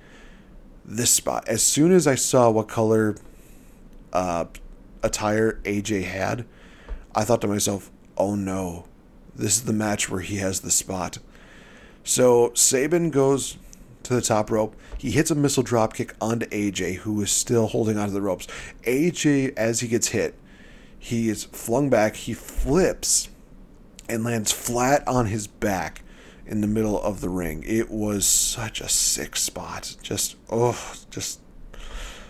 this spot. As soon as I saw what color uh, attire AJ had, I thought to myself, oh no, this is the match where he has the spot. So Sabin goes to the top rope. He hits a missile dropkick onto AJ, who is still holding onto the ropes. AJ, as he gets hit, he is flung back. He flips and lands flat on his back in the middle of the ring. It was such a sick spot. Just, oh, just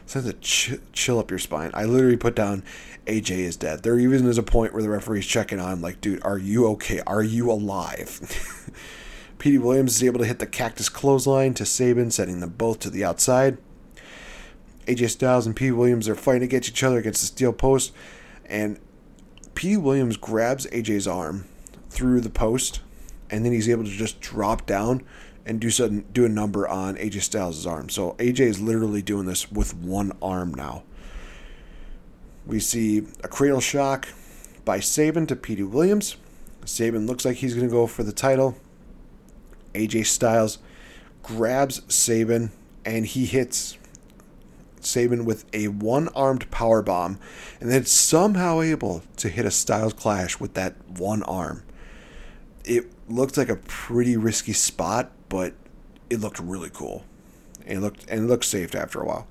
sends a ch- chill up your spine. I literally put down AJ is dead. There even is a point where the referee's checking on him, like, dude, are you okay? Are you alive? (laughs) Petey Williams is able to hit the cactus clothesline to Sabin, sending them both to the outside. AJ Styles and Petey Williams are fighting against each other against the steel post, and Petey Williams grabs AJ's arm through the post, and then he's able to just drop down and do some, do a number on AJ Styles' arm. So AJ is literally doing this with one arm now. We see a cradle shock by Sabin to Petey Williams. Sabin looks like he's going to go for the title. AJ Styles grabs Sabin and he hits Sabin with a one armed power bomb and then somehow able to hit a Styles clash with that one arm. It looked like a pretty risky spot, but it looked really cool. And it looked and it looked safe after a while.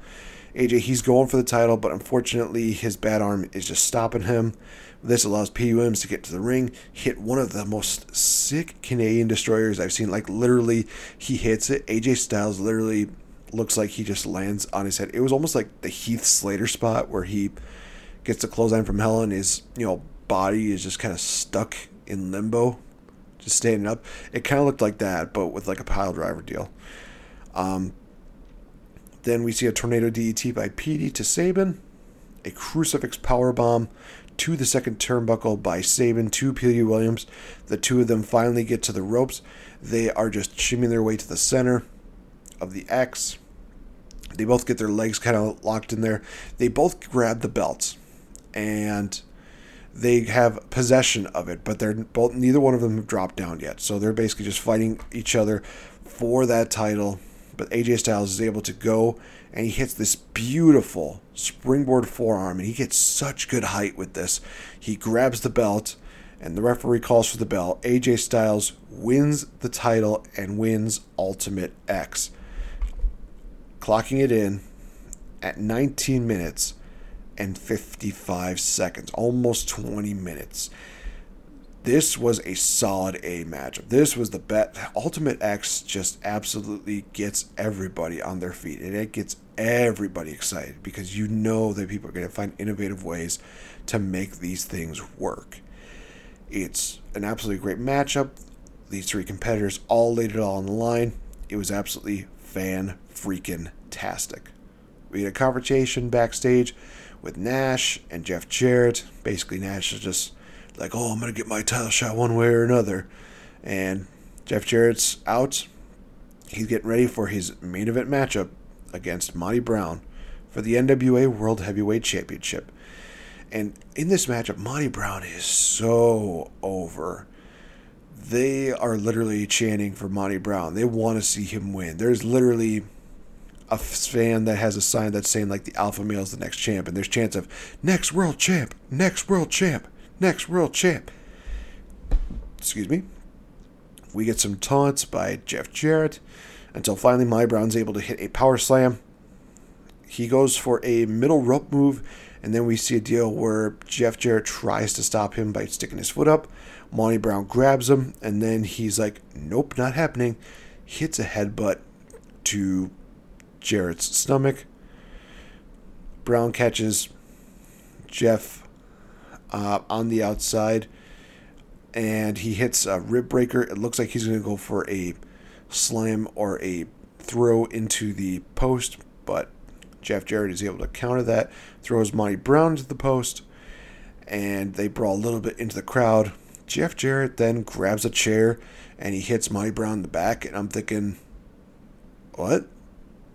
AJ, he's going for the title, but unfortunately his bad arm is just stopping him. This allows P. Williams to get to the ring, hit one of the most sick Canadian destroyers I've seen. Like literally, he hits it. AJ Styles literally looks like he just lands on his head. It was almost like the Heath Slater spot where he gets the clothesline from hell and his you know body is just kind of stuck in limbo, just standing up. It kind of looked like that, but with like a pile driver deal. Um, then we see a tornado DDT by Petey to Sabin, a crucifix power bomb to the second turnbuckle by Sabin to Petey Williams. The two of them finally get to the ropes. They are just shimmying their way to the center of the X. They both get their legs kind of locked in there. They both grab the belts and they have possession of it, but they're both neither one of them have dropped down yet. So they're basically just fighting each other for that title. But AJ Styles is able to go and he hits this beautiful springboard forearm, and he gets such good height with this. He grabs the belt, and the referee calls for the bell. AJ Styles wins the title and wins Ultimate X, clocking it in at 19 minutes and 55 seconds, almost 20 minutes this was a solid A matchup. This was the bet. Ultimate X just absolutely gets everybody on their feet, and it gets everybody excited because you know that people are going to find innovative ways to make these things work. It's an absolutely great matchup. These three competitors all laid it all on the line. It was absolutely fan freaking tastic. We had a conversation backstage with Nash and Jeff Jarrett. Basically, Nash is just like, oh, I'm going to get my title shot one way or another. And Jeff Jarrett's out. He's getting ready for his main event matchup against Monty Brown for the NWA World Heavyweight Championship. And in this matchup, Monty Brown is so over. They are literally chanting for Monty Brown. They want to see him win. There's literally a fan that has a sign that's saying like the alpha male is the next champ, and there's chants of next world champ, next world champ next world champ. Excuse me. We get some taunts by Jeff Jarrett until finally Monty Brown's able to hit a power slam. He goes for a middle rope move, and then we see a deal where Jeff Jarrett tries to stop him by sticking his foot up. Monty Brown grabs him, and then he's like, Nope, not happening. Hits a headbutt to Jarrett's stomach. Brown catches Jeff uh, on the outside, and he hits a rib breaker. It looks like he's going to go for a slam or a throw into the post, but Jeff Jarrett is able to counter that, throws Monty Brown to the post, and they brawl a little bit into the crowd. Jeff Jarrett then grabs a chair and he hits Monty Brown in the back, and I'm thinking, what?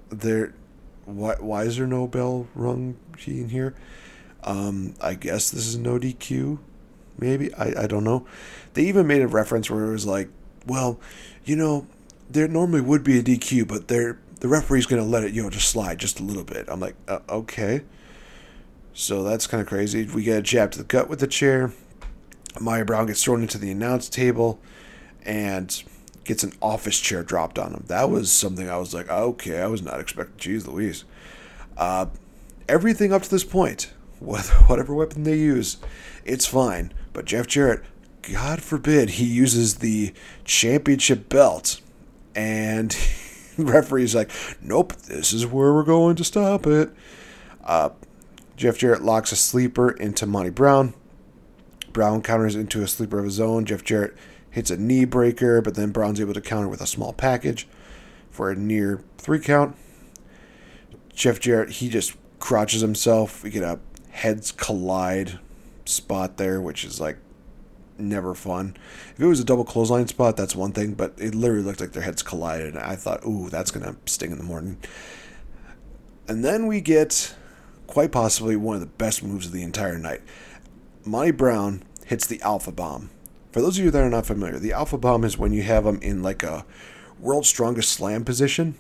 There, why, why is there no bell rung in here? Um, I guess this is no DQ. maybe. I, I don't know. They even made a reference where it was like, well, you know, there normally would be a DQ, but there the referee's going to let it, you know, just slide just a little bit. I'm like, uh, okay. So that's kind of crazy. We get a jab to the gut with the chair. Monty Brown gets thrown into the announce table and gets an office chair dropped on him. That was something I was like, okay, I was not expecting. Jeez Louise. Uh, everything up to this point, (laughs) whatever weapon they use, it's fine. But Jeff Jarrett, God forbid, he uses the championship belt and (laughs) referee's like, nope, this is where we're going to stop it. Uh, Jeff Jarrett locks a sleeper into Monty Brown. Brown counters into a sleeper of his own. Jeff Jarrett hits a knee breaker, but then Brown's able to counter with a small package for a near three count. Jeff Jarrett, he just crouches himself. We get a heads collide spot there, which is like never fun. If it was a double clothesline spot, that's one thing, but it literally looked like their heads collided. And I thought, ooh, that's going to sting in the morning. And then we get quite possibly one of the best moves of the entire night. Monty Brown hits the Alpha Bomb. For those of you that are not familiar, the Alpha Bomb is when you have him in like a world's strongest slam position.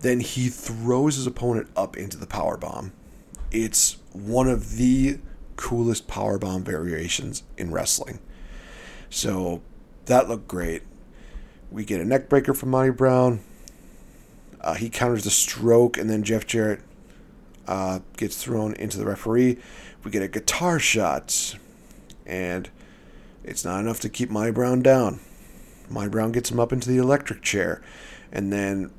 Then he throws his opponent up into the power bomb. It's one of the coolest power bomb variations in wrestling. So that looked great. We get a neck breaker from Monty Brown. Uh, he counters the stroke, and then Jeff Jarrett uh, gets thrown into the referee. We get a guitar shot, and it's not enough to keep Monty Brown down. Monty Brown gets him up into the electric chair, and then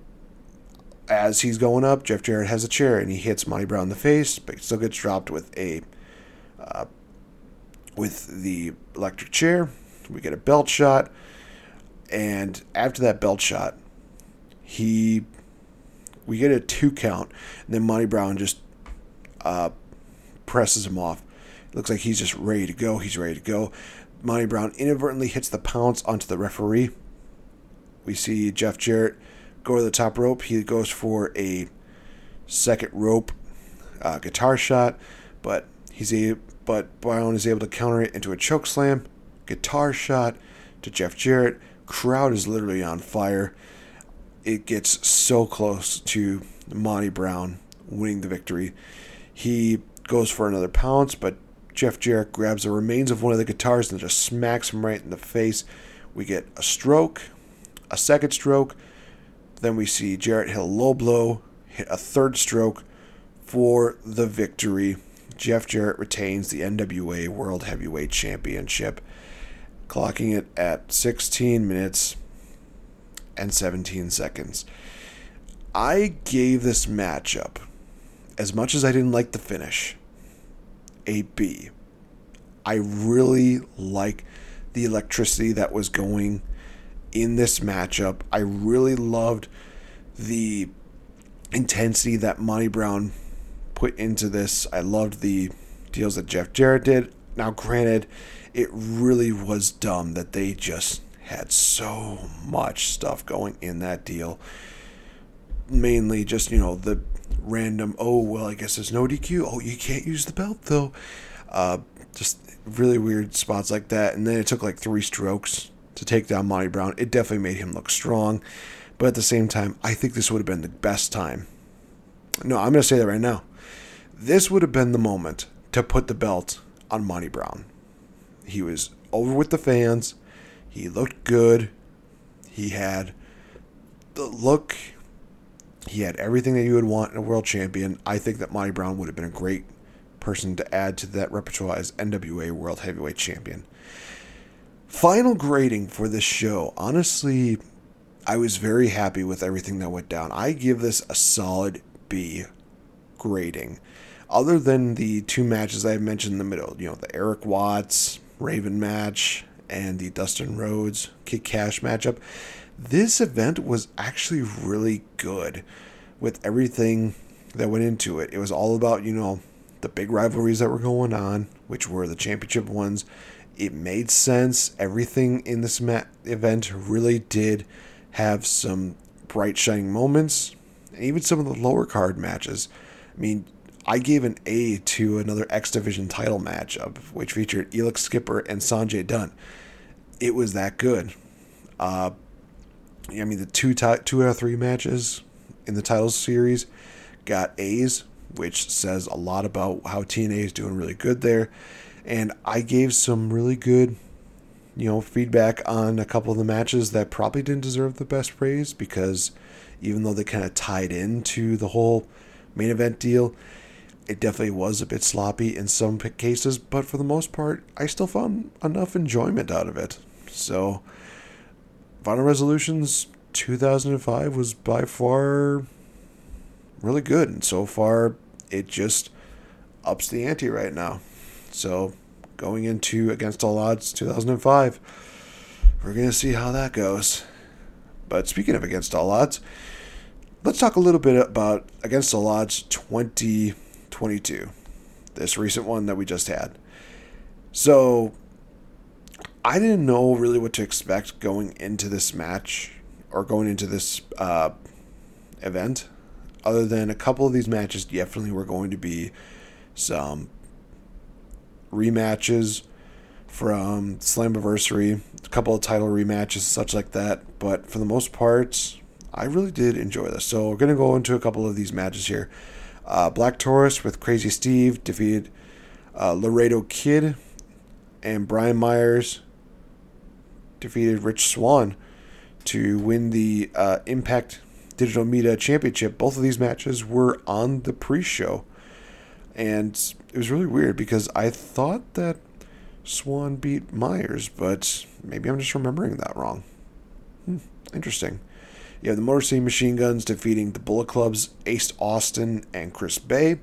as he's going up, Jeff Jarrett has a chair and he hits Monty Brown in the face, but still gets dropped with a uh, with the electric chair. We get a belt shot, and after that belt shot, he we get a two count, and then Monty Brown just uh, presses him off. Looks like he's just ready to go. He's ready to go. Monty Brown inadvertently hits the pounce onto the referee. We see Jeff Jarrett go to the top rope. He goes for a second rope uh, guitar shot, but he's a but Brown is able to counter it into a choke slam guitar shot to Jeff Jarrett. Crowd is literally on fire. It gets so close to Monty Brown winning the victory. He goes for another pounce, but Jeff Jarrett grabs the remains of one of the guitars and just smacks him right in the face. We get a stroke, a second stroke. Then we see Jarrett Hill low blow, hit a third stroke for the victory. Jeff Jarrett retains the NWA World Heavyweight Championship clocking it at 16 minutes and 17 seconds. I gave this matchup, as much as I didn't like the finish, a B. I really like the electricity that was going in this matchup. I really loved the intensity that Monty Brown put into this. I loved the deals that Jeff Jarrett did. Now, granted, it really was dumb that they just had so much stuff going in that deal. Mainly just, you know, the random, oh, well, I guess there's no DQ. Oh, you can't use the belt, though. Uh, just really weird spots like that. And then it took like three strokes to take down Monty Brown. It definitely made him look strong. But at the same time, I think this would have been the best time. No, I'm going to say that right now. This would have been the moment to put the belt on Monty Brown. He was over with the fans. He looked good. He had the look. He had everything that you would want in a world champion. I think that Monty Brown would have been a great person to add to that repertoire as NWA World Heavyweight Champion. Final grading for this show. Honestly, I was very happy with everything that went down. I give this a solid B grading. Other than the two matches I mentioned in the middle, you know, the Erik Watts Raven match and the Dustin Rhodes Kid Cash matchup, this event was actually really good with everything that went into it. It was all about, you know, the big rivalries that were going on, which were the championship ones. It made sense. Everything in this ma- event really did have some bright, shining moments, even some of the lower card matches. I mean, I gave an A to another X Division title matchup, which featured Elix Skipper and Sanjay Dutt. It was that good. Uh, I mean, the two two out of three matches in the title series got A's, which says a lot about how TNA is doing really good there. And I gave some really good, you know, feedback on a couple of the matches that probably didn't deserve the best praise because even though they kind of tied into the whole main event deal, it definitely was a bit sloppy in some cases, but for the most part, I still found enough enjoyment out of it. So, Final Resolutions 2005 was by far really good, and so far, it just ups the ante right now. So, going into Against All Odds 2005, we're going to see how that goes. But speaking of Against All Odds, let's talk a little bit about Against All Odds 2022, this recent one that we just had. So, I didn't know really what to expect going into this match or going into this uh, event, other than a couple of these matches definitely were going to be some rematches from Slammiversary, a couple of title rematches, such like that. But for the most part, I really did enjoy this. So we're going to go into a couple of these matches here. Uh, Black Taurus with Crazy Steve defeated uh, Laredo Kid, and Brian Myers defeated Rich Swann to win the uh, Impact Digital Media Championship. Both of these matches were on the pre-show, and it was really weird because I thought that Swann beat Myers, but maybe I'm just remembering that wrong. Hmm, interesting. You have the Motor City Machine Guns defeating the Bullet Club's Ace Austin and Chris Bey.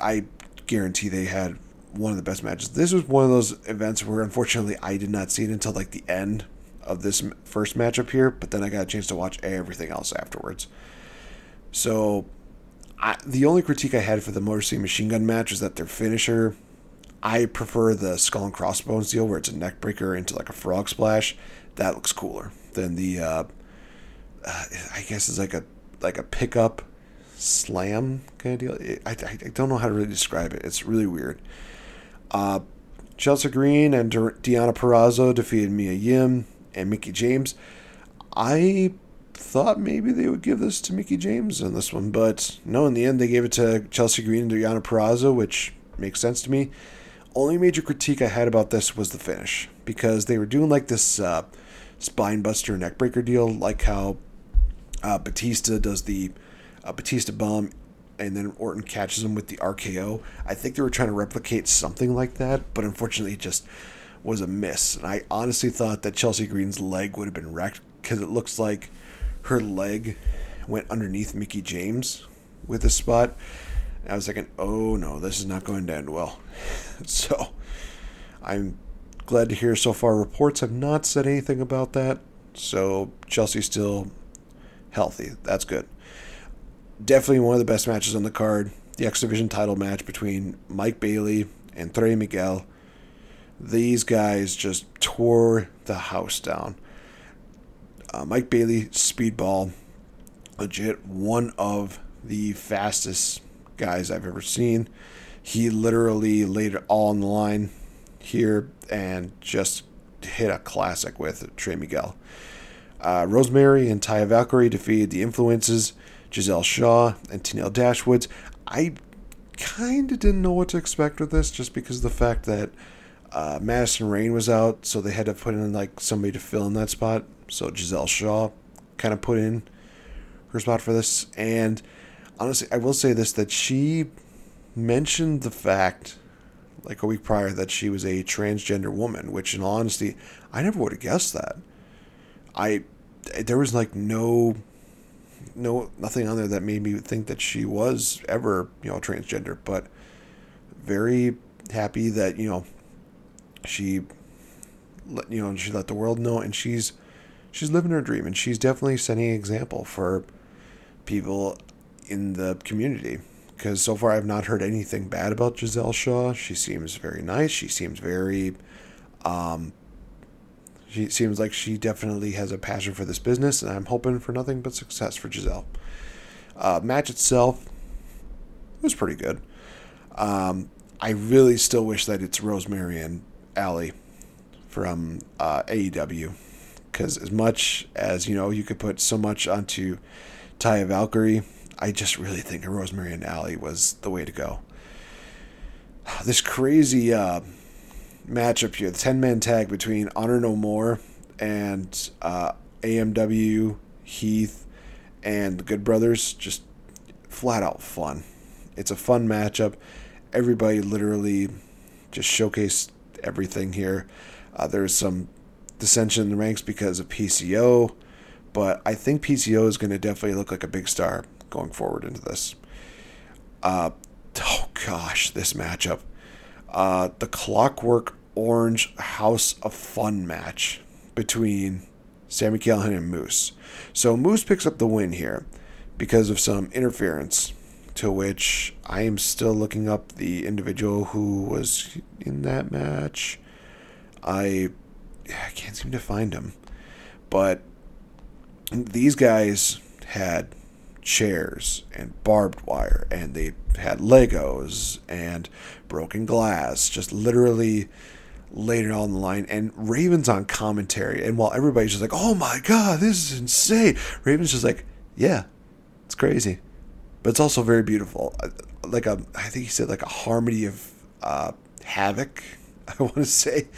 I guarantee they had one of the best matches. This was one of those events where unfortunately I did not see it until like the end of this first matchup here, but then I got a chance to watch everything else afterwards. So I, the only critique I had for the Motor City Machine Gun match is that their finisher. I prefer the skull and crossbones deal where it's a neck breaker into like a frog splash. That looks cooler than the uh, uh, I guess it's like a like a pickup slam kind of deal. I, I, I, don't know how to really describe it. It's really weird. Uh, Chelsea Green and Deonna Purrazzo defeated Mia Yim and Mickie James. I thought maybe they would give this to Mickie James in this one, but no, in the end they gave it to Chelsea Green and Deonna Purrazzo, which makes sense to me. Only major critique I had about this was the finish because they were doing like this uh, spine buster neckbreaker deal, like how uh, Batista does the uh, Batista bomb, and then Orton catches him with the RKO. I think they were trying to replicate something like that, but unfortunately, it just was a miss. And I honestly thought that Chelsea Green's leg would have been wrecked because it looks like her leg went underneath Mickie James with a spot. I was thinking, oh no, this is not going to end well. (laughs) so I'm glad to hear so far reports have not said anything about that. So Chelsea's still healthy. That's good. Definitely one of the best matches on the card. The X Division title match between Mike Bailey and Trey Miguel. These guys just tore the house down. Uh, Mike Bailey, speedball, legit one of the fastest guys I've ever seen. He literally laid it all on the line here and just hit a classic with Trey Miguel. Uh, Rosemary and Taya Valkyrie defeated the Influences, Giselle Shaw, and Tenille Dashwoods. I kind of didn't know what to expect with this just because of the fact that uh, Madison Rayne was out, so they had to put in like somebody to fill in that spot. So Giselle Shaw kind of put in her spot for this. And honestly, I will say this that she mentioned the fact like a week prior that she was a transgender woman, which in all honesty, I never would have guessed that. I there was like no no nothing on there that made me think that she was ever you know transgender but very happy that you know she let you know she let the world know and she's she's living her dream and she's definitely setting an example for people in the community because so far I've not heard anything bad about Giselle Shaw. She seems very nice. She seems very um, she seems like she definitely has a passion for this business, and I'm hoping for nothing but success for Giselle. Uh, match itself was pretty good. Um, I really still wish that it's Rosemary and Allie from uh, AEW because as much as you know you could put so much onto Taya Valkyrie, I just really think Rosemary and Allie was the way to go. This crazy uh, matchup here, the ten man tag between Honor No More and uh, AMW Heath and the Good Brothers, just flat out fun. It's a fun matchup. Everybody literally just showcased everything here. Uh, there's some dissension in the ranks because of PCO, but I think PCO is going to definitely look like a big star going forward into this. Uh, oh gosh, this matchup. Uh, the Clockwork Orange House of Fun match between Sami Callihan and Moose. So Moose picks up the win here because of some interference, to which I am still looking up the individual who was in that match. I I can't seem to find him. But these guys had chairs and barbed wire and they had Legos and broken glass, just literally laid it on the line. And Raven's on commentary. And while everybody's just like, oh my God, this is insane, Raven's just like, yeah, it's crazy. But it's also very beautiful. Like a, I think he said like a harmony of uh, havoc, (laughs) I want to say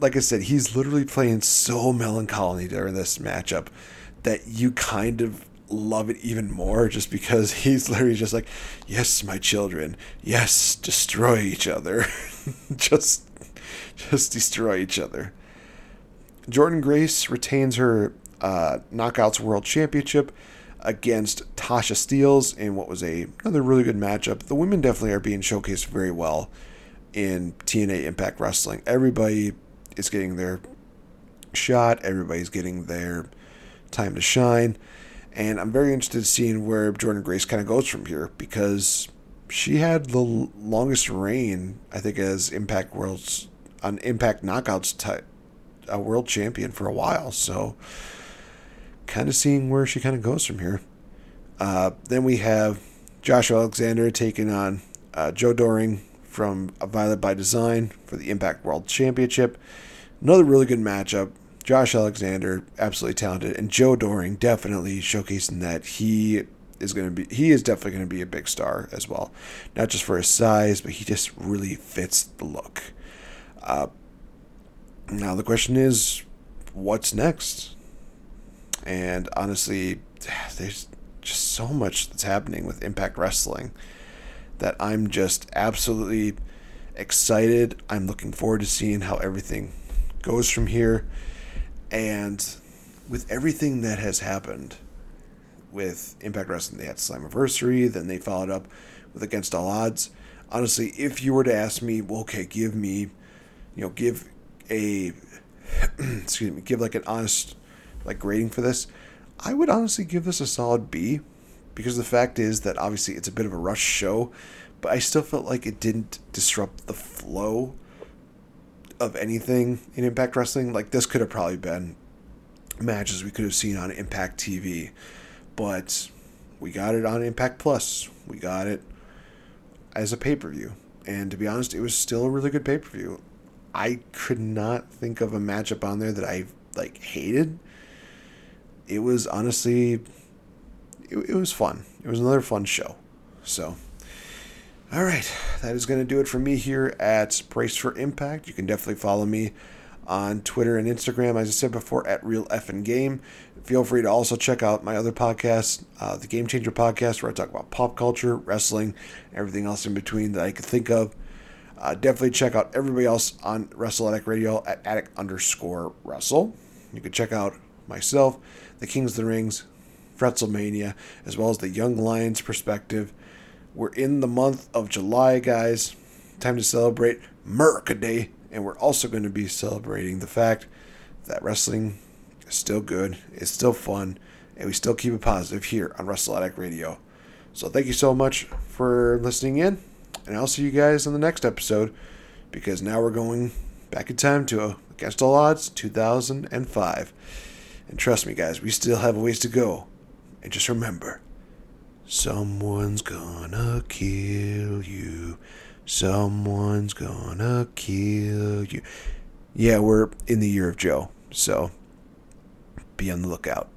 like I said, he's literally playing so melancholy during this matchup that you kind of love it even more just because (laughs) he's literally just like, yes, my children, yes, destroy each other, (laughs) just, just destroy each other. Jordynne Grace retains her uh, Knockouts World Championship against Tasha Steelz in what was a another really good matchup. The women definitely are being showcased very well in TNA Impact Wrestling. Everybody is getting their shot. Everybody's getting their time to shine. And I'm very interested in seeing where Jordynne Grace kind of goes from here because she had the longest reign, I think, as Impact World's on Impact Knockouts type, a world champion for a while. So, kind of seeing where she kind of goes from here. Uh, then we have Joshua Alexander taking on uh, Joe Doering from Violence by Design for the Impact World Championship. Another really good matchup. Josh Alexander, absolutely talented, and Joe Doering definitely showcasing that he is going to be he is definitely going to be a big star as well. Not just for his size, but he just really fits the look. Uh, now the question is, what's next? And honestly, (sighs) there's just so much that's happening with Impact Wrestling that I'm just absolutely excited. I'm looking forward to seeing how everything goes from here. And with everything that has happened with Impact Wrestling, they had Slammiversary, then they followed up with Against All Odds. Honestly, if you were to ask me, well, okay, give me, you know, give a, (clears throat) excuse me, give like an honest, like grading for this, I would honestly give this a solid B because the fact is that obviously it's a bit of a rush show, but I still felt like it didn't disrupt the flow of anything in Impact Wrestling. Like this could have probably been matches we could have seen on Impact TV, but we got it on Impact Plus. We got it as a pay per view, and to be honest, it was still a really good pay per view. I could not think of a matchup on there that I like hated. It was honestly it, it was fun. It was another fun show. So, all right, that is going to do it for me here at Brace for Impact. You can definitely follow me on Twitter and Instagram, as I said before, at Real Effin Game. Feel free to also check out my other podcast, uh, the Game Changer podcast, where I talk about pop culture, wrestling, everything else in between that I could think of. Uh, definitely check out everybody else on Wrestle Addict Radio at addict underscore wrestle. You can check out myself, the Kings of the Rings, Fretzelmania, as well as the Young Lions perspective. We're in the month of July, guys. Time to celebrate America Day, and we're also going to be celebrating the fact that wrestling is still good, it's still fun, and we still keep it positive here on Wrestle Addict Radio. So thank you so much for listening in, and I'll see you guys in the next episode because now we're going back in time to Against All Odds 2005. And trust me, guys, we still have a ways to go and just remember Someone's gonna kill you. Someone's gonna kill you. Yeah, we're in the year of Joe, so be on the lookout.